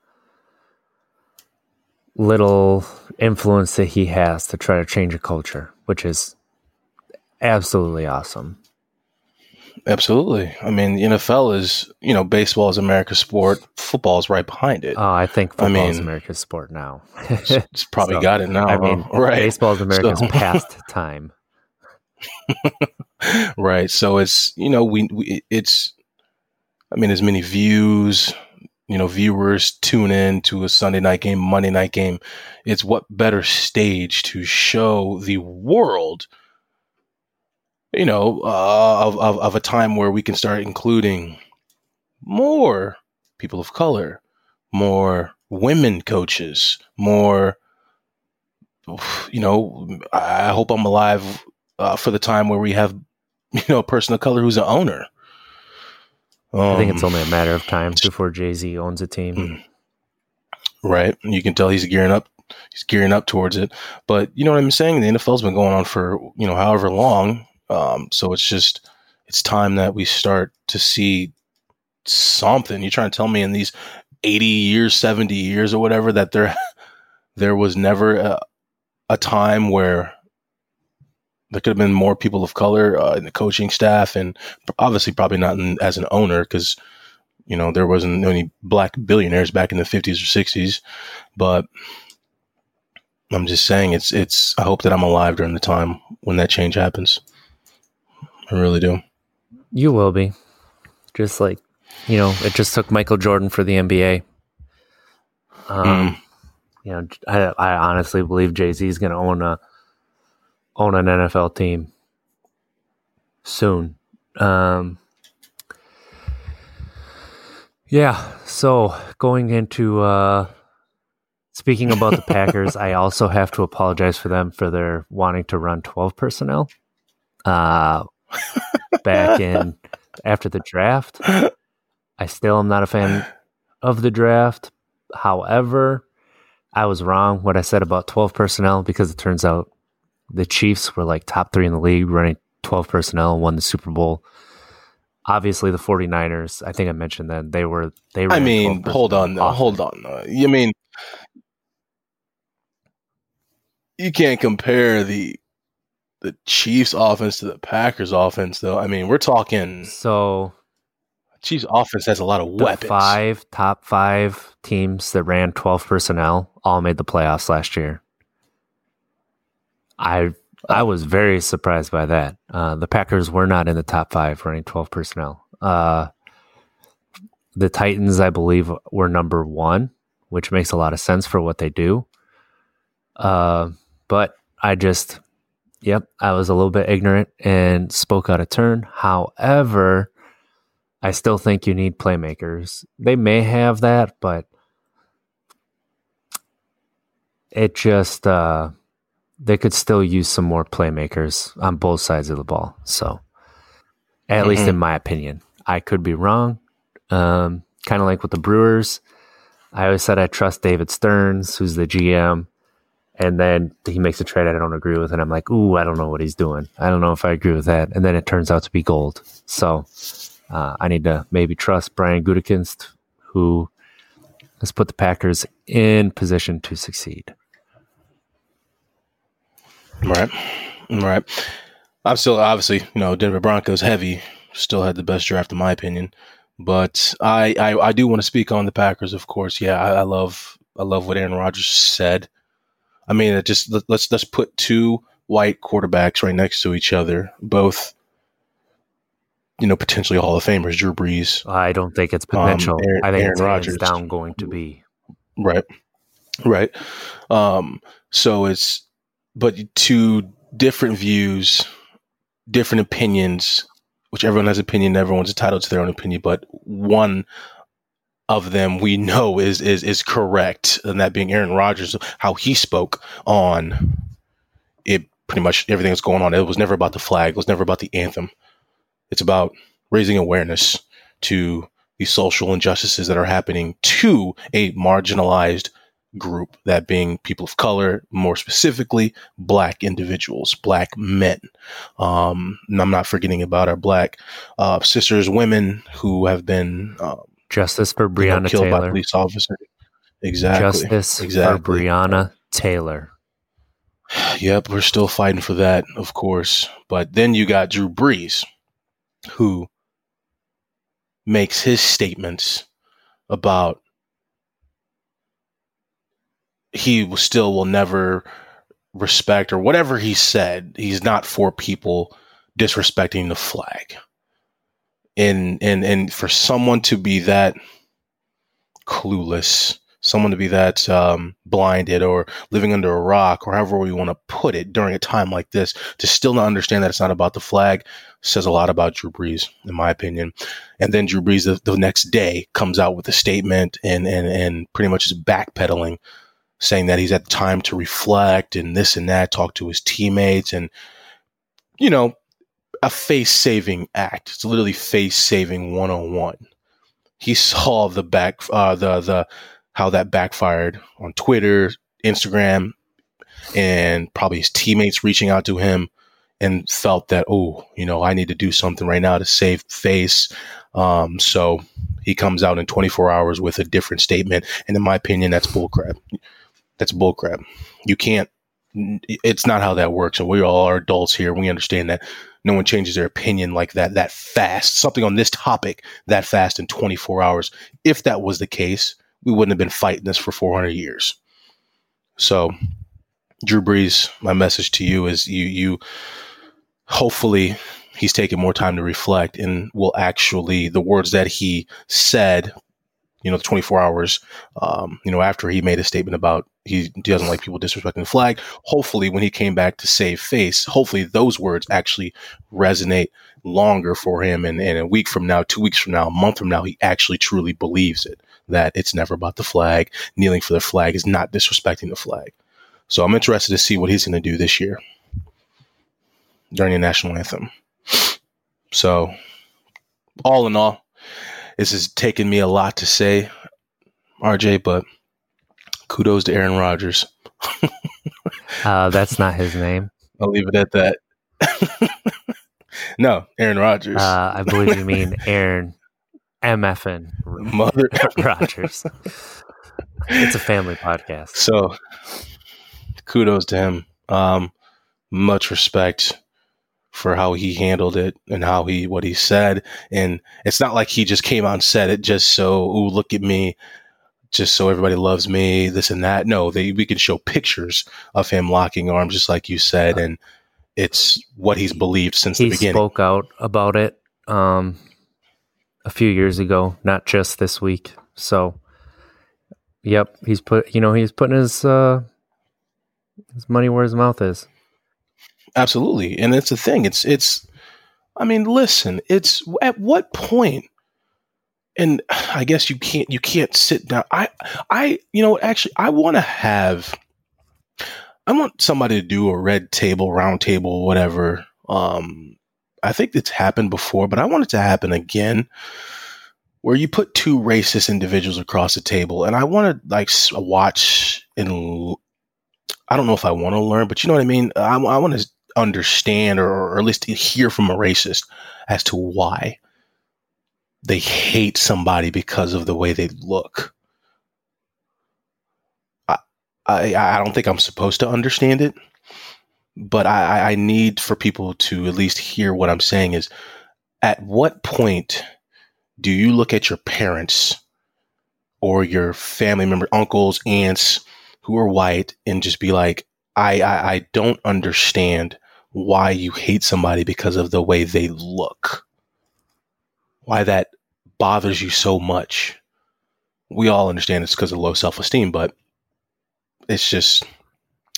little influence that he has to try to change a culture, which is absolutely awesome. Absolutely. I mean, the NFL is, you know, baseball is America's sport. Football is right behind it. Oh, I think football I mean, is America's sport now. it's probably so, got it now. I mean, right. baseball is America's so. past time. right. So it's, you know, we, we, it's, I mean, as many views, you know, viewers tune in to a Sunday night game, Monday night game. It's what better stage to show the world, you know, uh, of, of, of a time where we can start including more people of color, more women coaches, more, you know, I hope I'm alive uh, for the time where we have, you know, a person of color who's an owner. Um, I think it's um, only a matter of time before Jay Z owns a team. Hmm. Right. You can tell he's gearing up. He's gearing up towards it. But you know what I'm saying? The NFL's been going on for, you know, however long. Um, so it's just, it's time that we start to see something. You're trying to tell me in these 80 years, 70 years or whatever that there, there was never a, a time where there could have been more people of color uh, in the coaching staff, and obviously probably not in, as an owner because you know there wasn't any black billionaires back in the 50s or 60s. But I'm just saying it's it's. I hope that I'm alive during the time when that change happens. I really do. You will be, just like you know, it just took Michael Jordan for the NBA. Um, Mm. you know, I, I honestly believe Jay Z is going to own a own an NFL team soon. Um, yeah. So going into uh, speaking about the Packers, I also have to apologize for them for their wanting to run twelve personnel. Uh, back in after the draft, I still am not a fan of the draft. However, I was wrong what I said about 12 personnel because it turns out the Chiefs were like top three in the league running 12 personnel and won the Super Bowl. Obviously, the 49ers, I think I mentioned that they were, they were, I mean, hold on, though, hold on. though. You mean you can't compare the the Chiefs offense to the Packers offense, though. I mean, we're talking So Chiefs offense has a lot of the weapons. five top five teams that ran 12 personnel all made the playoffs last year. I I was very surprised by that. Uh, the Packers were not in the top five running 12 personnel. Uh, the Titans, I believe, were number one, which makes a lot of sense for what they do. Uh, but I just, yep, I was a little bit ignorant and spoke out of turn. However, I still think you need playmakers. They may have that, but it just uh they could still use some more playmakers on both sides of the ball. So at least Mhm. in my opinion. I could be wrong. Um kind of like with the Brewers. I always said I trust David Stearns, who's the GM, and then he makes a trade I don't agree with, and I'm like, ooh, I don't know what he's doing. I don't know if I agree with that. And then it turns out to be gold. So uh, I need to maybe trust Brian Gutekunst, who has put the Packers in position to succeed. Right. Right. I'm still obviously, you know, Denver Broncos heavy, still had the best draft in my opinion. But I, I, I do want to speak on the Packers, of course. Yeah, I, I love I love what Aaron Rodgers said. I mean, it just let, let's let's put two white quarterbacks right next to each other, both you know potentially Hall of Famers, Drew Brees, I don't think it's Um, potential. Aaron- I think Aaron it's Rodgers. down going to be. Right. Right. Um, so it's, but two different views, different opinions, which everyone has opinion, everyone's entitled to their own opinion, but one of them we know is is is correct, and that being Aaron Rodgers, how he spoke on it pretty much everything that's going on. It was never about the flag, it was never about the anthem. It's about raising awareness to the social injustices that are happening to a marginalized group, that being people of color, more specifically, black individuals, black men. Um, and I'm not forgetting about our black uh, sisters, women who have been uh, Justice for you know, Breonna killed by police officers. Exactly. Justice exactly. for Breonna Taylor. Yep, we're still fighting for that, of course. But then you got Drew Brees, who makes his statements about he still will never respect or whatever he said. He's not for people disrespecting the flag. And and and for someone to be that clueless, someone to be that um, blinded or living under a rock or however we want to put it during a time like this, to still not understand that it's not about the flag says a lot about Drew Brees, in my opinion. And then Drew Brees the, the next day comes out with a statement and and and pretty much is backpedaling, saying that he's had time to reflect and this and that, talk to his teammates, and you know, a face saving act. It's literally face saving one on one. He saw the back uh, the the how that backfired on Twitter, Instagram, and probably his teammates reaching out to him and felt that, oh, you know, I need to do something right now to save face. Um, so he comes out in 24 hours with a different statement. And in my opinion, that's bullcrap. That's bullcrap. You can't, it's not how that works. And we all are adults here. We understand that no one changes their opinion like that, that fast. Something on this topic that fast in 24 hours. If that was the case, we wouldn't have been fighting this for 400 years. So, Drew Brees, my message to you is you, you hopefully he's taken more time to reflect and will actually the words that he said you know, the 24 hours, um, you know, after he made a statement about he, doesn't like people disrespecting the flag. Hopefully, when he came back to save face, hopefully those words actually resonate longer for him. And, and a week from now, two weeks from now, a month from now, he actually truly believes it that it's never about the flag. Kneeling for the flag is not disrespecting the flag. So I'm interested to see what he's going to do this year during the national anthem. So, all in all, this has taken me a lot to say, RJ, but kudos to Aaron Rodgers. uh, that's not his name. I'll leave it at that. no, Aaron Rodgers. Uh, I believe you mean Aaron MFN Mother Rodgers. it's a family podcast. So kudos to him. Um, much respect for how he handled it and how he what he said. And it's not like he just came out and said it just so, oh, look at me, just so everybody loves me, this and that. No, they we can show pictures of him locking arms, just like you said, and it's what he's believed since he the beginning. He spoke out about it um, a few years ago, not just this week. So, yep, he's put you know he's putting his uh, his money where his mouth is. Absolutely. And it's a thing. It's it's I mean, listen, it's at what point and I guess you can't you can't sit down. I I you know, actually I want to have I want somebody to do a red table, round table, whatever. Um I think it's happened before, but I want it to happen again where you put two racist individuals across the table and I want to like watch and I don't know if I want to learn, but you know what I mean? I, I want to understand or, or at least hear from a racist as to why they hate somebody because of the way they look. I, I, I don't think I'm supposed to understand it, but I, I need for people to at least hear what I'm saying is at what point do you look at your parents or your family member, uncles, aunts who are white and just be like, I, I, I don't understand why you hate somebody because of the way they look. Why that bothers you so much. We all understand it's because of low self esteem, but it's just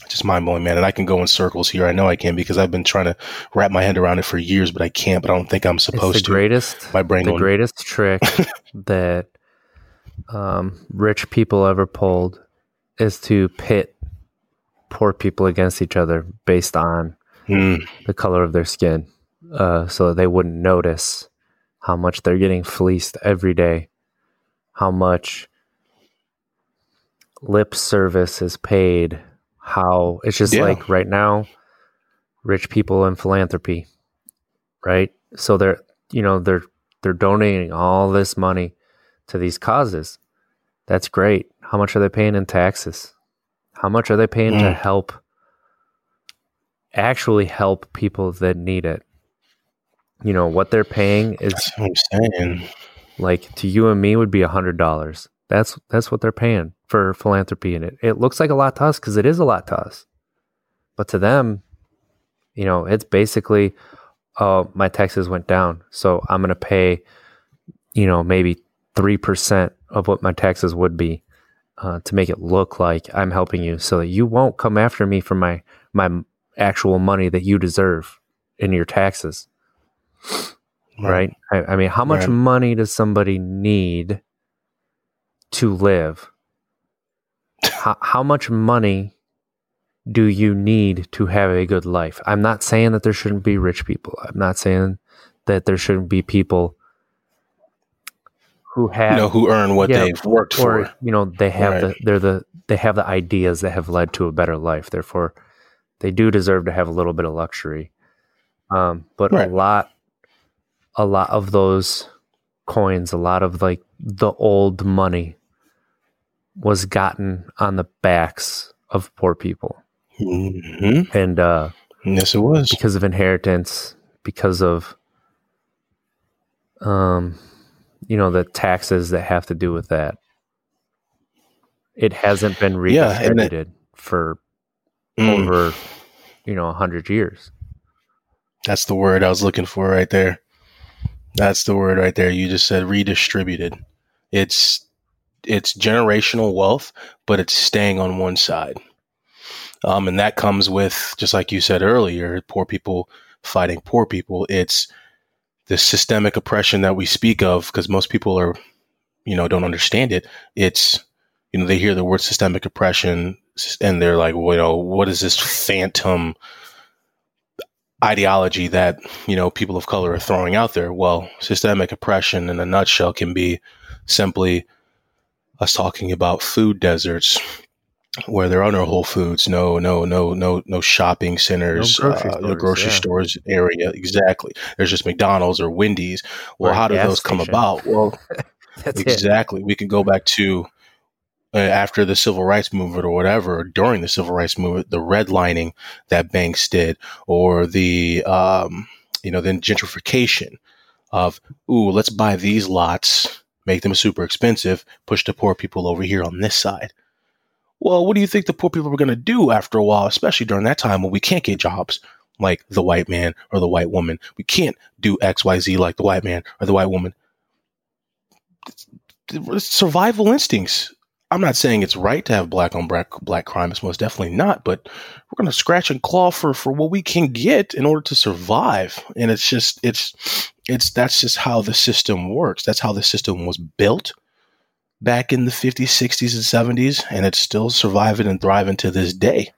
just mind blowing, man. And I can go in circles here. I know I can because I've been trying to wrap my head around it for years, but I can't. But I don't think I'm supposed it's the to. Greatest, my brain. The going, greatest trick that um, rich people ever pulled is to pit poor people against each other based on mm. the color of their skin, uh, so they wouldn't notice how much they're getting fleeced every day, how much lip service is paid, how it's just yeah. like right now, rich people in philanthropy, right? So they're you know they're they're donating all this money to these causes. That's great. How much are they paying in taxes? How much are they paying mm. to help actually help people that need it. You know, what they're paying is that's what I'm saying. Like to you and me would be a hundred dollars. That's that's what they're paying for philanthropy and it. It looks like a lot to us because it is a lot to us. But to them, you know, it's basically oh, my taxes went down. So I'm gonna pay, you know, maybe three percent of what my taxes would be. Uh, to make it look like I'm helping you, so that you won't come after me for my my actual money that you deserve in your taxes. Right? right? I, I, mean, how much right. money does somebody need to live? how, how much money do you need to have a good life? I'm not saying that there shouldn't be rich people. I'm not saying that there shouldn't be people who have you know who earn what yeah, they've worked or, for. You know, they have right. the they're the they have the ideas that have led to a better life. Therefore, they do deserve to have a little bit of luxury. Um, but right. a lot, a lot of those coins, a lot of like the old money was gotten on the backs of poor people. Mm-hmm. And, uh, yes, it was because of inheritance, because of, um, you know, the taxes that have to do with that. It hasn't been redistributed yeah, for mm. over, you know, a hundred years. That's the word I was looking for right there. That's the word right there. You just said redistributed. It's it's generational wealth, but it's staying on one side. Um, and that comes with, just like you said earlier, poor people fighting poor people. It's the systemic oppression that we speak of because most people are, you know, don't understand it. It's, you know, they hear the word systemic oppression and they're like, well, you know, what is this phantom ideology that, you know, people of color are throwing out there? Well, systemic oppression in a nutshell can be simply us talking about food deserts where there are no Whole Foods, no, no, no, no, no shopping centers, no grocery, uh, stores, no grocery yeah. stores area. Exactly. There's just McDonald's or Wendy's. Well, or how do those station. come about? Well, exactly. It. We can go back to uh, after the civil rights movement or whatever, or during the civil rights movement, the redlining that banks did, or the, um, you know, then gentrification of, ooh, let's buy these lots, make them super expensive, push the poor people over here on this side. Well, what do you think the poor people are going to do after a while, especially during that time when we can't get jobs like the white man or the white woman? We can't do XYZ like the white man or the white woman. It's survival instincts. I'm not saying it's right to have black on black black crime. It's most definitely not. But we're going to scratch and claw for for what we can get in order to survive. And it's just it's it's that's just how the system works. That's how the system was built back in the 50s, 60s, and 70s, and it's still surviving and thriving to this day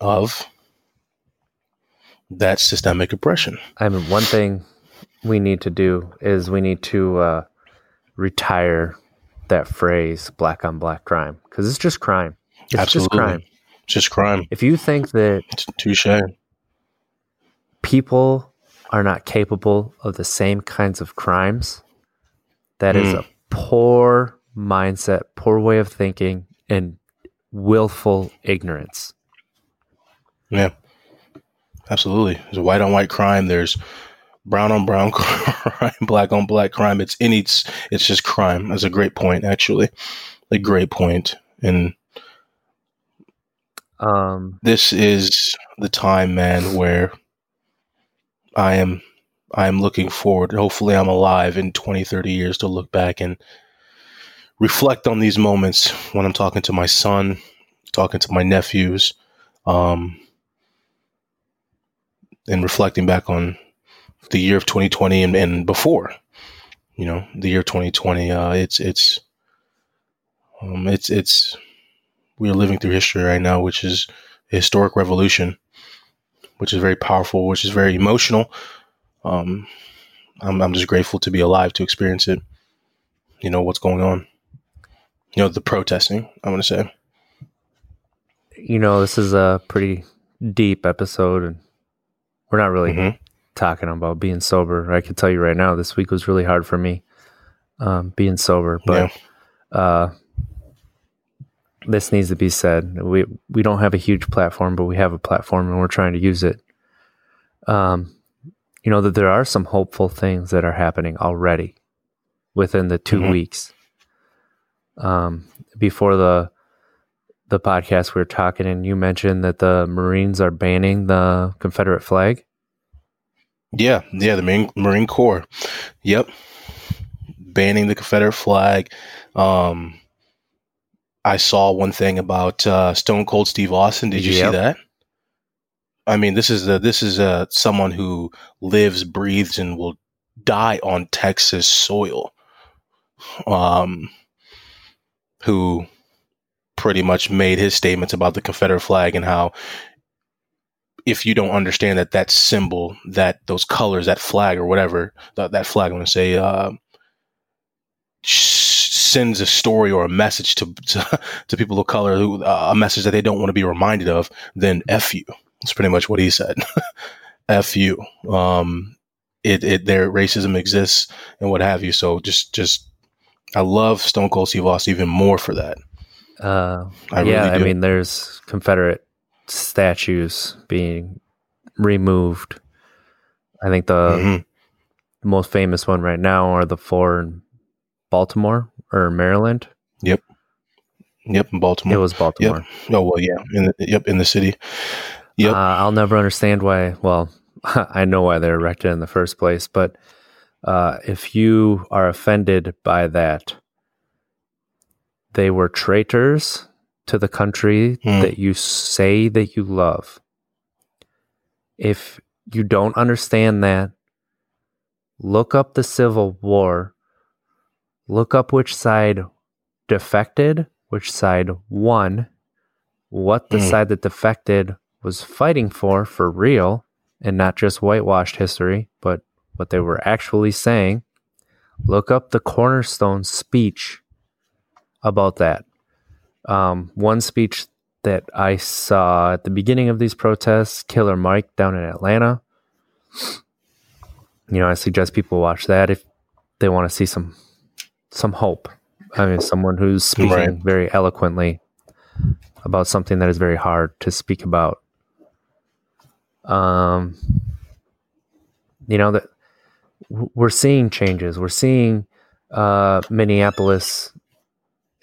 of that systemic oppression. I mean, one thing we need to do is we need to uh, retire that phrase black on black crime because it's just crime. It's Absolutely. just crime. It's just crime. If you think that it's touche people are not capable of the same kinds of crimes, that mm. is hmm. a poor mindset, poor way of thinking, and willful ignorance. Yeah, absolutely. There's white on white crime. There's brown on brown crime, black on black crime. It's any, it's, it's just crime. That's a great point, actually. A great point. And um, this is the time, man, where I am, I am looking forward. Hopefully, I'm alive in 20, 30 years to look back and reflect on these moments when I'm talking to my son, talking to my nephews, um, and reflecting back on the year of 2020 and, and before. You know, the year 2020. Uh, it's it's um, it's it's we are living through history right now, which is a historic revolution, which is very powerful, which is very emotional. Um, I'm I'm just grateful to be alive to experience it. You know what's going on you know, the protesting, I'm going to say. You know, this is a pretty deep episode, and we're not really mm-hmm. talking about being sober. I can tell you right now, this week was really hard for me um, being sober, but yeah. uh, this needs to be said. We we don't have a huge platform, but we have a platform, and we're trying to use it. Um, you know that there are some hopeful things that are happening already within the 2 mm-hmm. weeks um, before the the podcast we were talking and you mentioned that the Marines are banning the Confederate flag. Yeah, yeah, the Marine Marine Corps. Yep. Banning the Confederate flag. Um I saw one thing about uh, Stone Cold Steve Austin. Did you yep. see that? I mean, this is a, this is a, someone who lives, breathes, and will die on Texas soil. Um, who pretty much made his statements about the Confederate flag and how if you don't understand that that symbol, that those colors, that flag or whatever, that, that flag, I'm going to say, uh, sends a story or a message to, to, to people of color, who, uh, a message that they don't want to be reminded of, then F you. That's pretty much what he said. F you. Um, it, it, their racism exists and what have you. So just, just I love Stone Cold Steve Austin even more for that. Uh, I yeah, really I mean, there's Confederate statues being removed. I think the mm-hmm. most famous one right now are the four in Baltimore or Maryland. Yep. Yep, in Baltimore. It was Baltimore. Yep. Oh well, yeah. In the, yep, in the city. Yep. Uh, I'll never understand why. Well, I know why they're erected in the first place, but uh, if you are offended by that, they were traitors to the country Hmm. that you say that you love. If you don't understand that, look up the Civil War, look up which side defected, which side won, what the Hmm. side that defected was fighting for for real, and not just whitewashed history, but what they were actually saying. Look up the cornerstone speech about that. Um, one speech that I saw at the beginning of these protests, Killer Mike down in Atlanta. You know, I suggest people watch that if they want to see some some hope. I mean, someone who's speaking Right. very eloquently about something that is very hard to speak about. Um, you know that we're seeing changes. We're seeing uh, Minneapolis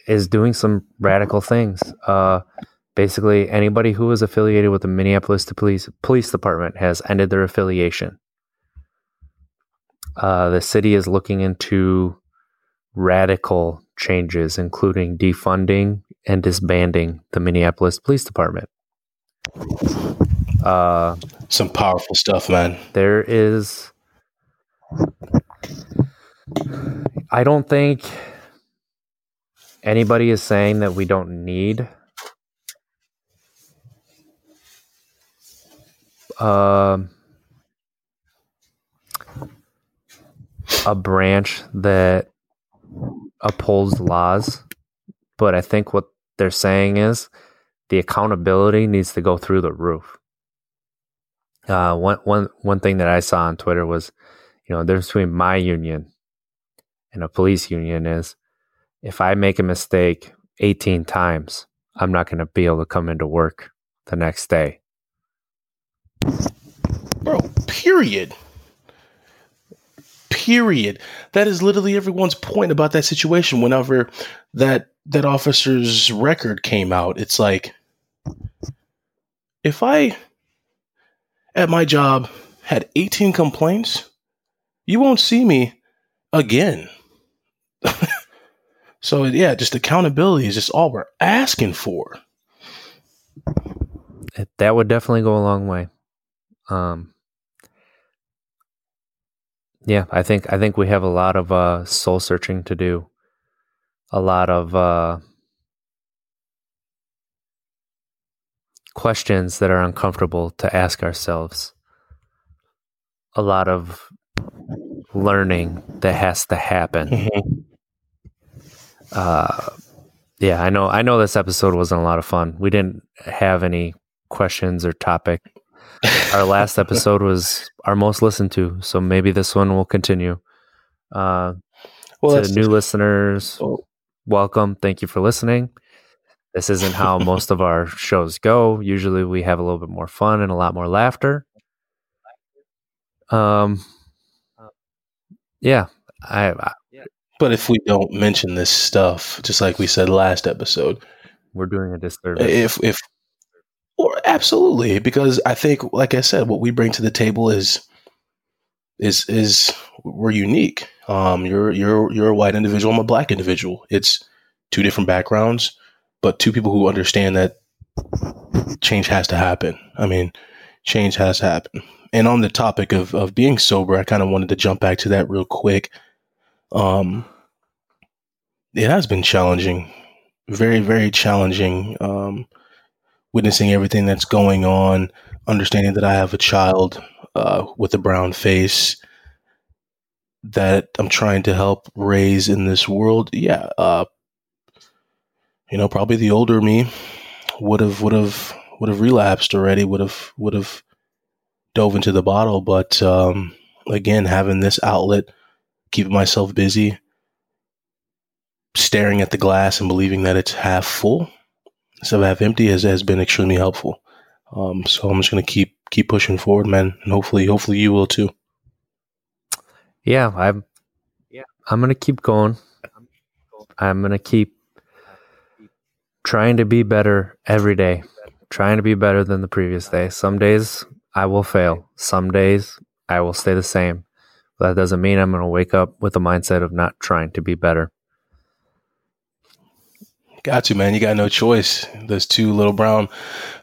is doing some radical things. Uh, basically, anybody who is affiliated with the Minneapolis police police department has ended their affiliation. Uh, the city is looking into radical changes, including defunding and disbanding the Minneapolis Police Department. Uh, Some powerful stuff, man. there is I don't think anybody is saying that we don't need um a branch that upholds laws. But I think what they're saying is the accountability needs to go through the roof. Uh, one one one thing that I saw on Twitter was, you know, the difference between my union and a police union is if I make a mistake 18 times, I'm not going to be able to come into work the next day. Bro, period. Period. That is literally everyone's point about that situation. Whenever that that officer's record came out, it's like if I at my job had 18 complaints, you won't see me again. so yeah, just accountability is just all we're asking for. That would definitely go a long way. Um, yeah, I think I think we have a lot of uh, soul searching to do. A lot of uh, questions that are uncomfortable to ask ourselves. A lot of learning that has to happen. Uh, yeah, I know. I know this episode wasn't a lot of fun. We didn't have any questions or topic. Our last episode was our most listened to, so maybe this one will continue. Uh, Well, to new listeners, Oh. welcome. Thank you for listening. This isn't how most of our shows go. Usually, we have a little bit more fun and a lot more laughter. Um, yeah, I, I But if we don't mention this stuff, just like we said last episode, we're doing a disservice. if if or absolutely, because I think, like I said, what we bring to the table is is is we're unique. Um, you're you're you're a white individual. I'm a black individual. It's two different backgrounds, but two people who understand that change has to happen. I mean, change has to happen. And on the topic of of being sober, I kind of wanted to jump back to that real quick. Um, it has been challenging, very very challenging. Um, witnessing everything that's going on, understanding that I have a child uh, with a brown face that I'm trying to help raise in this world. Yeah, uh, you know, probably the older me would have would have would have relapsed already. Would have would have dove into the bottle, but um, again, having this outlet, keeping myself busy, staring at the glass and believing that it's half full instead of half empty has, has been extremely helpful. Um, so I'm just gonna keep keep pushing forward, man, and hopefully, hopefully you will too. yeah, I'm. Yeah, I'm gonna keep going. I'm gonna keep trying to be better every day. Trying to be better than the previous day. Some days I will fail. Some days I will stay the same. But that doesn't mean I'm going to wake up with the mindset of not trying to be better. Got you, man. You got no choice. Those two little brown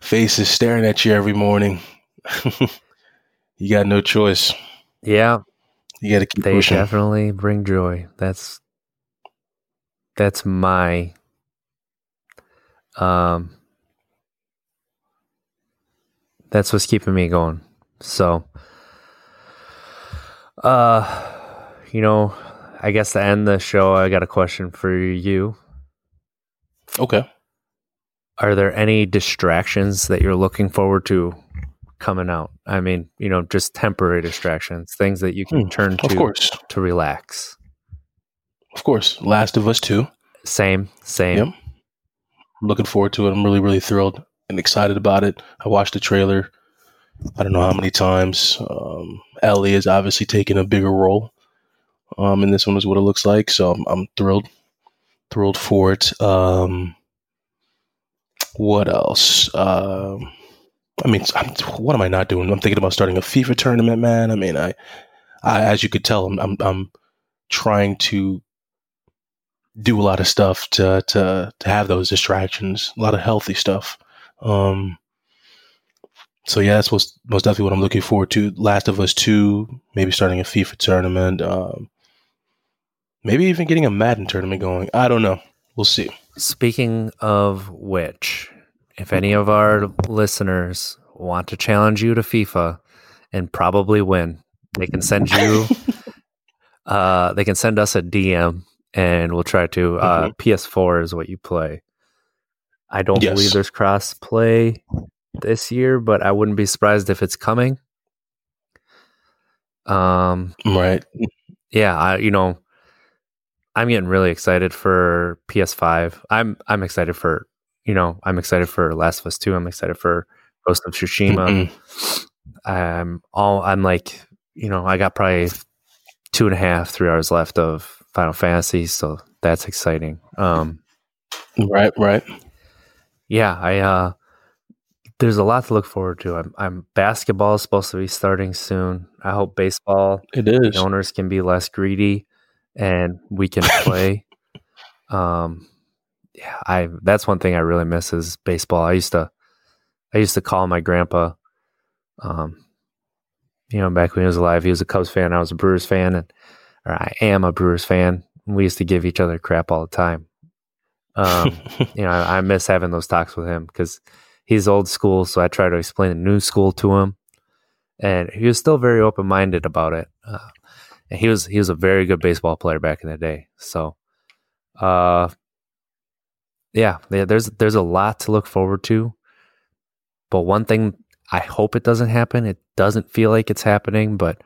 faces staring at you every morning. you got no choice. Yeah, You got to keep they pushing. definitely bring joy. That's that's my um that's what's keeping me going. So uh you know, I guess to end the show I got a question for you. Okay. Are there any distractions that you're looking forward to coming out? I mean, you know, just temporary distractions, things that you can Hmm, turn Of to course. to relax. Of course. Last of Us 2. Same, same. Yep. I'm looking forward to it. I'm really, really thrilled excited about it. I watched the trailer. I don't know how many times. Um, Ellie is obviously taking a bigger role. Um, and this one is what it looks like. So I'm, I'm thrilled, thrilled for it. Um, what else? Um, I mean, I'm, what am I not doing? I'm thinking about starting a FIFA tournament, man. I mean, I, I as you could tell, I'm, I'm, I'm trying to do a lot of stuff to to to have those distractions, a lot of healthy stuff. Um, so yeah, that's most most definitely what I'm looking forward to. Last of Us Two, maybe starting a FIFA tournament, um, maybe even getting a Madden tournament going. I don't know. We'll see. Speaking of which, if any of our listeners want to challenge you to FIFA and probably win, they can send you uh they can send us a DM and we'll try to uh PS4 is what you play. I don't Yes. believe there's cross play this year, but I wouldn't be surprised if it's coming. Um Right. yeah, I you know I'm getting really excited for PS5. I'm I'm excited for you know I'm excited for Last of Us 2. I'm excited for Ghost of Tsushima. Mm-mm. I'm all I'm like you know I got probably two and a half three hours left of Final Fantasy, so that's exciting. Um, Right. Right. Yeah, I uh, there's a lot to look forward to. I'm I'm basketball is supposed to be starting soon. I hope baseball It is. the owners can be less greedy and we can play. um, yeah, I that's one thing I really miss is baseball. I used to, I used to call my grandpa. Um, you know, back when he was alive, he was a Cubs fan. I was a Brewers fan, and or I am a Brewers fan. We used to give each other crap all the time. Um, you know, I, I miss having those talks with him because he's old school. So I try to explain the new school to him, and he was still very open minded about it. Uh, and he was he was a very good baseball player back in the day. So, uh, yeah, there- there's there's a lot to look forward to. But one thing I hope it doesn't happen. It doesn't feel like it's happening, but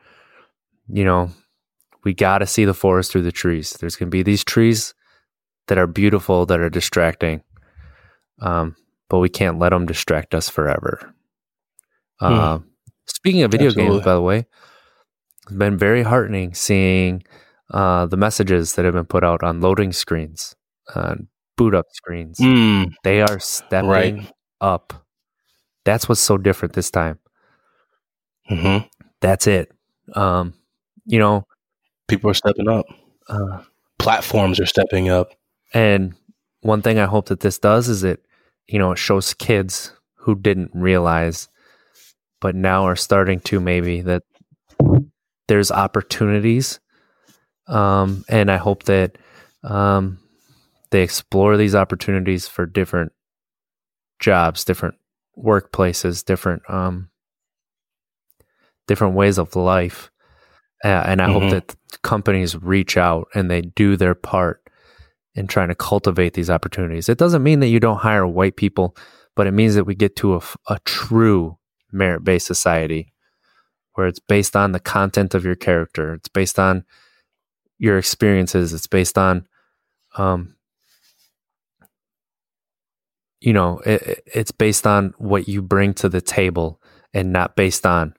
you know, we got to see the forest through the trees. There's going to be these trees that are beautiful that are distracting, um, but we can't let them distract us forever. Uh, speaking of video Absolutely. games, by the way, it's been very heartening seeing uh, the messages that have been put out on loading screens, on boot up screens. Mm, They are stepping right. up. That's what's so different this time. hmm That's it. Um, you know, People are stepping up. uh, Platforms are stepping up. And one thing I hope that this does is it, you know, it shows kids who didn't realize, but now are starting to maybe that there's opportunities. Um, and I hope that um, they explore these opportunities for different jobs, different workplaces, different um, different ways of life. Uh, and I Mhm. hope that companies reach out and they do their part in trying to cultivate these opportunities. It doesn't mean that you don't hire white people, but it means that we get to a true merit based society where it's based on the content of your character, it's based on your experiences, it's based on, um, you know, it- it's based on what you bring to the table and not based on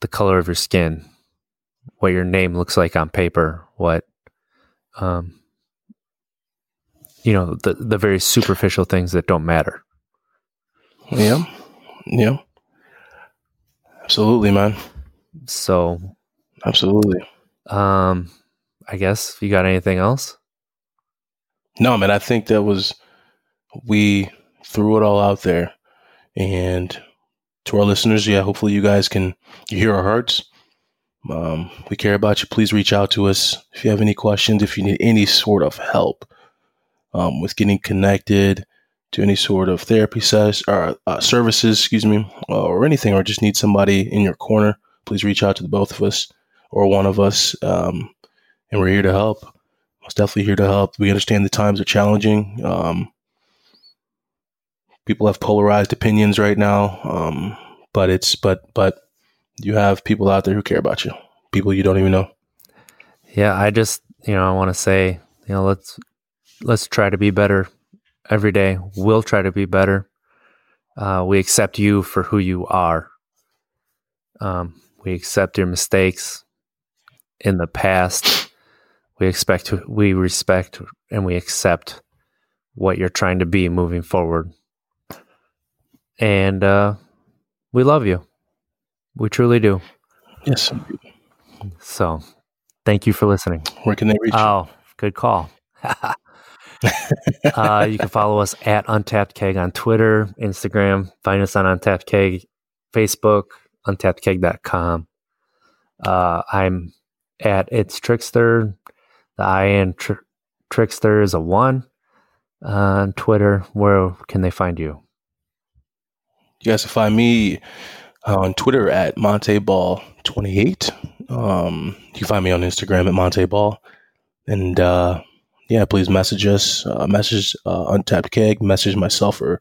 the color of your skin, what your name looks like on paper, what, um, you know, the the very superficial things that don't matter. Yeah. Yeah. Absolutely, man. So, Absolutely. um, I guess you got anything else? No, man, I think that was we threw it all out there. And to our listeners, yeah, hopefully you guys can you hear our hearts. Um, we care about you. Please reach out to us if you have any questions, if you need any sort of help um, with getting connected to any sort of therapy ses- or uh, services, excuse me, or anything, or just need somebody in your corner. Please reach out to the both of us or one of us, um, and we're here to help. Most definitely here to help. We understand the times are challenging. Um, people have polarized opinions right now, um, but it's but but you have people out there who care about you, people you don't even know. Yeah, I just you know I want to say you know let's let's try to be better every day. We'll try to be better. Uh, we accept you for who you are. Um, we accept your mistakes in the past. We expect we respect and we accept what you're trying to be moving forward. And uh, we love you. We truly do. Yes. So, thank you for listening. Where can they reach? you? Oh, good call. uh, you can follow us at Untapped Keg on Twitter, Instagram. Find us on Untapped Keg, Facebook, untappedkeg.com. Uh, I'm at It's Trickster. The I in tr- Trickster is a one on Twitter. Where can they find you? You guys can find me on Twitter at MonteeBall28. Um, you can find me on Instagram at MonteeBall. And uh, yeah, please message us, uh, message uh, Untapped Keg, message myself or,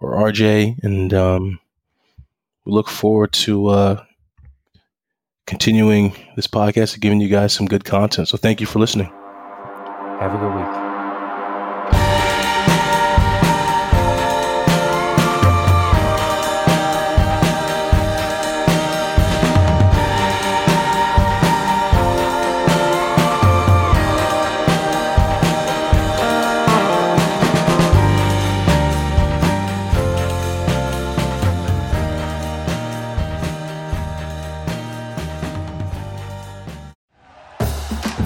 or RJ. And um, we look forward to uh, continuing this podcast and giving you guys some good content. So thank you for listening. Have a good week.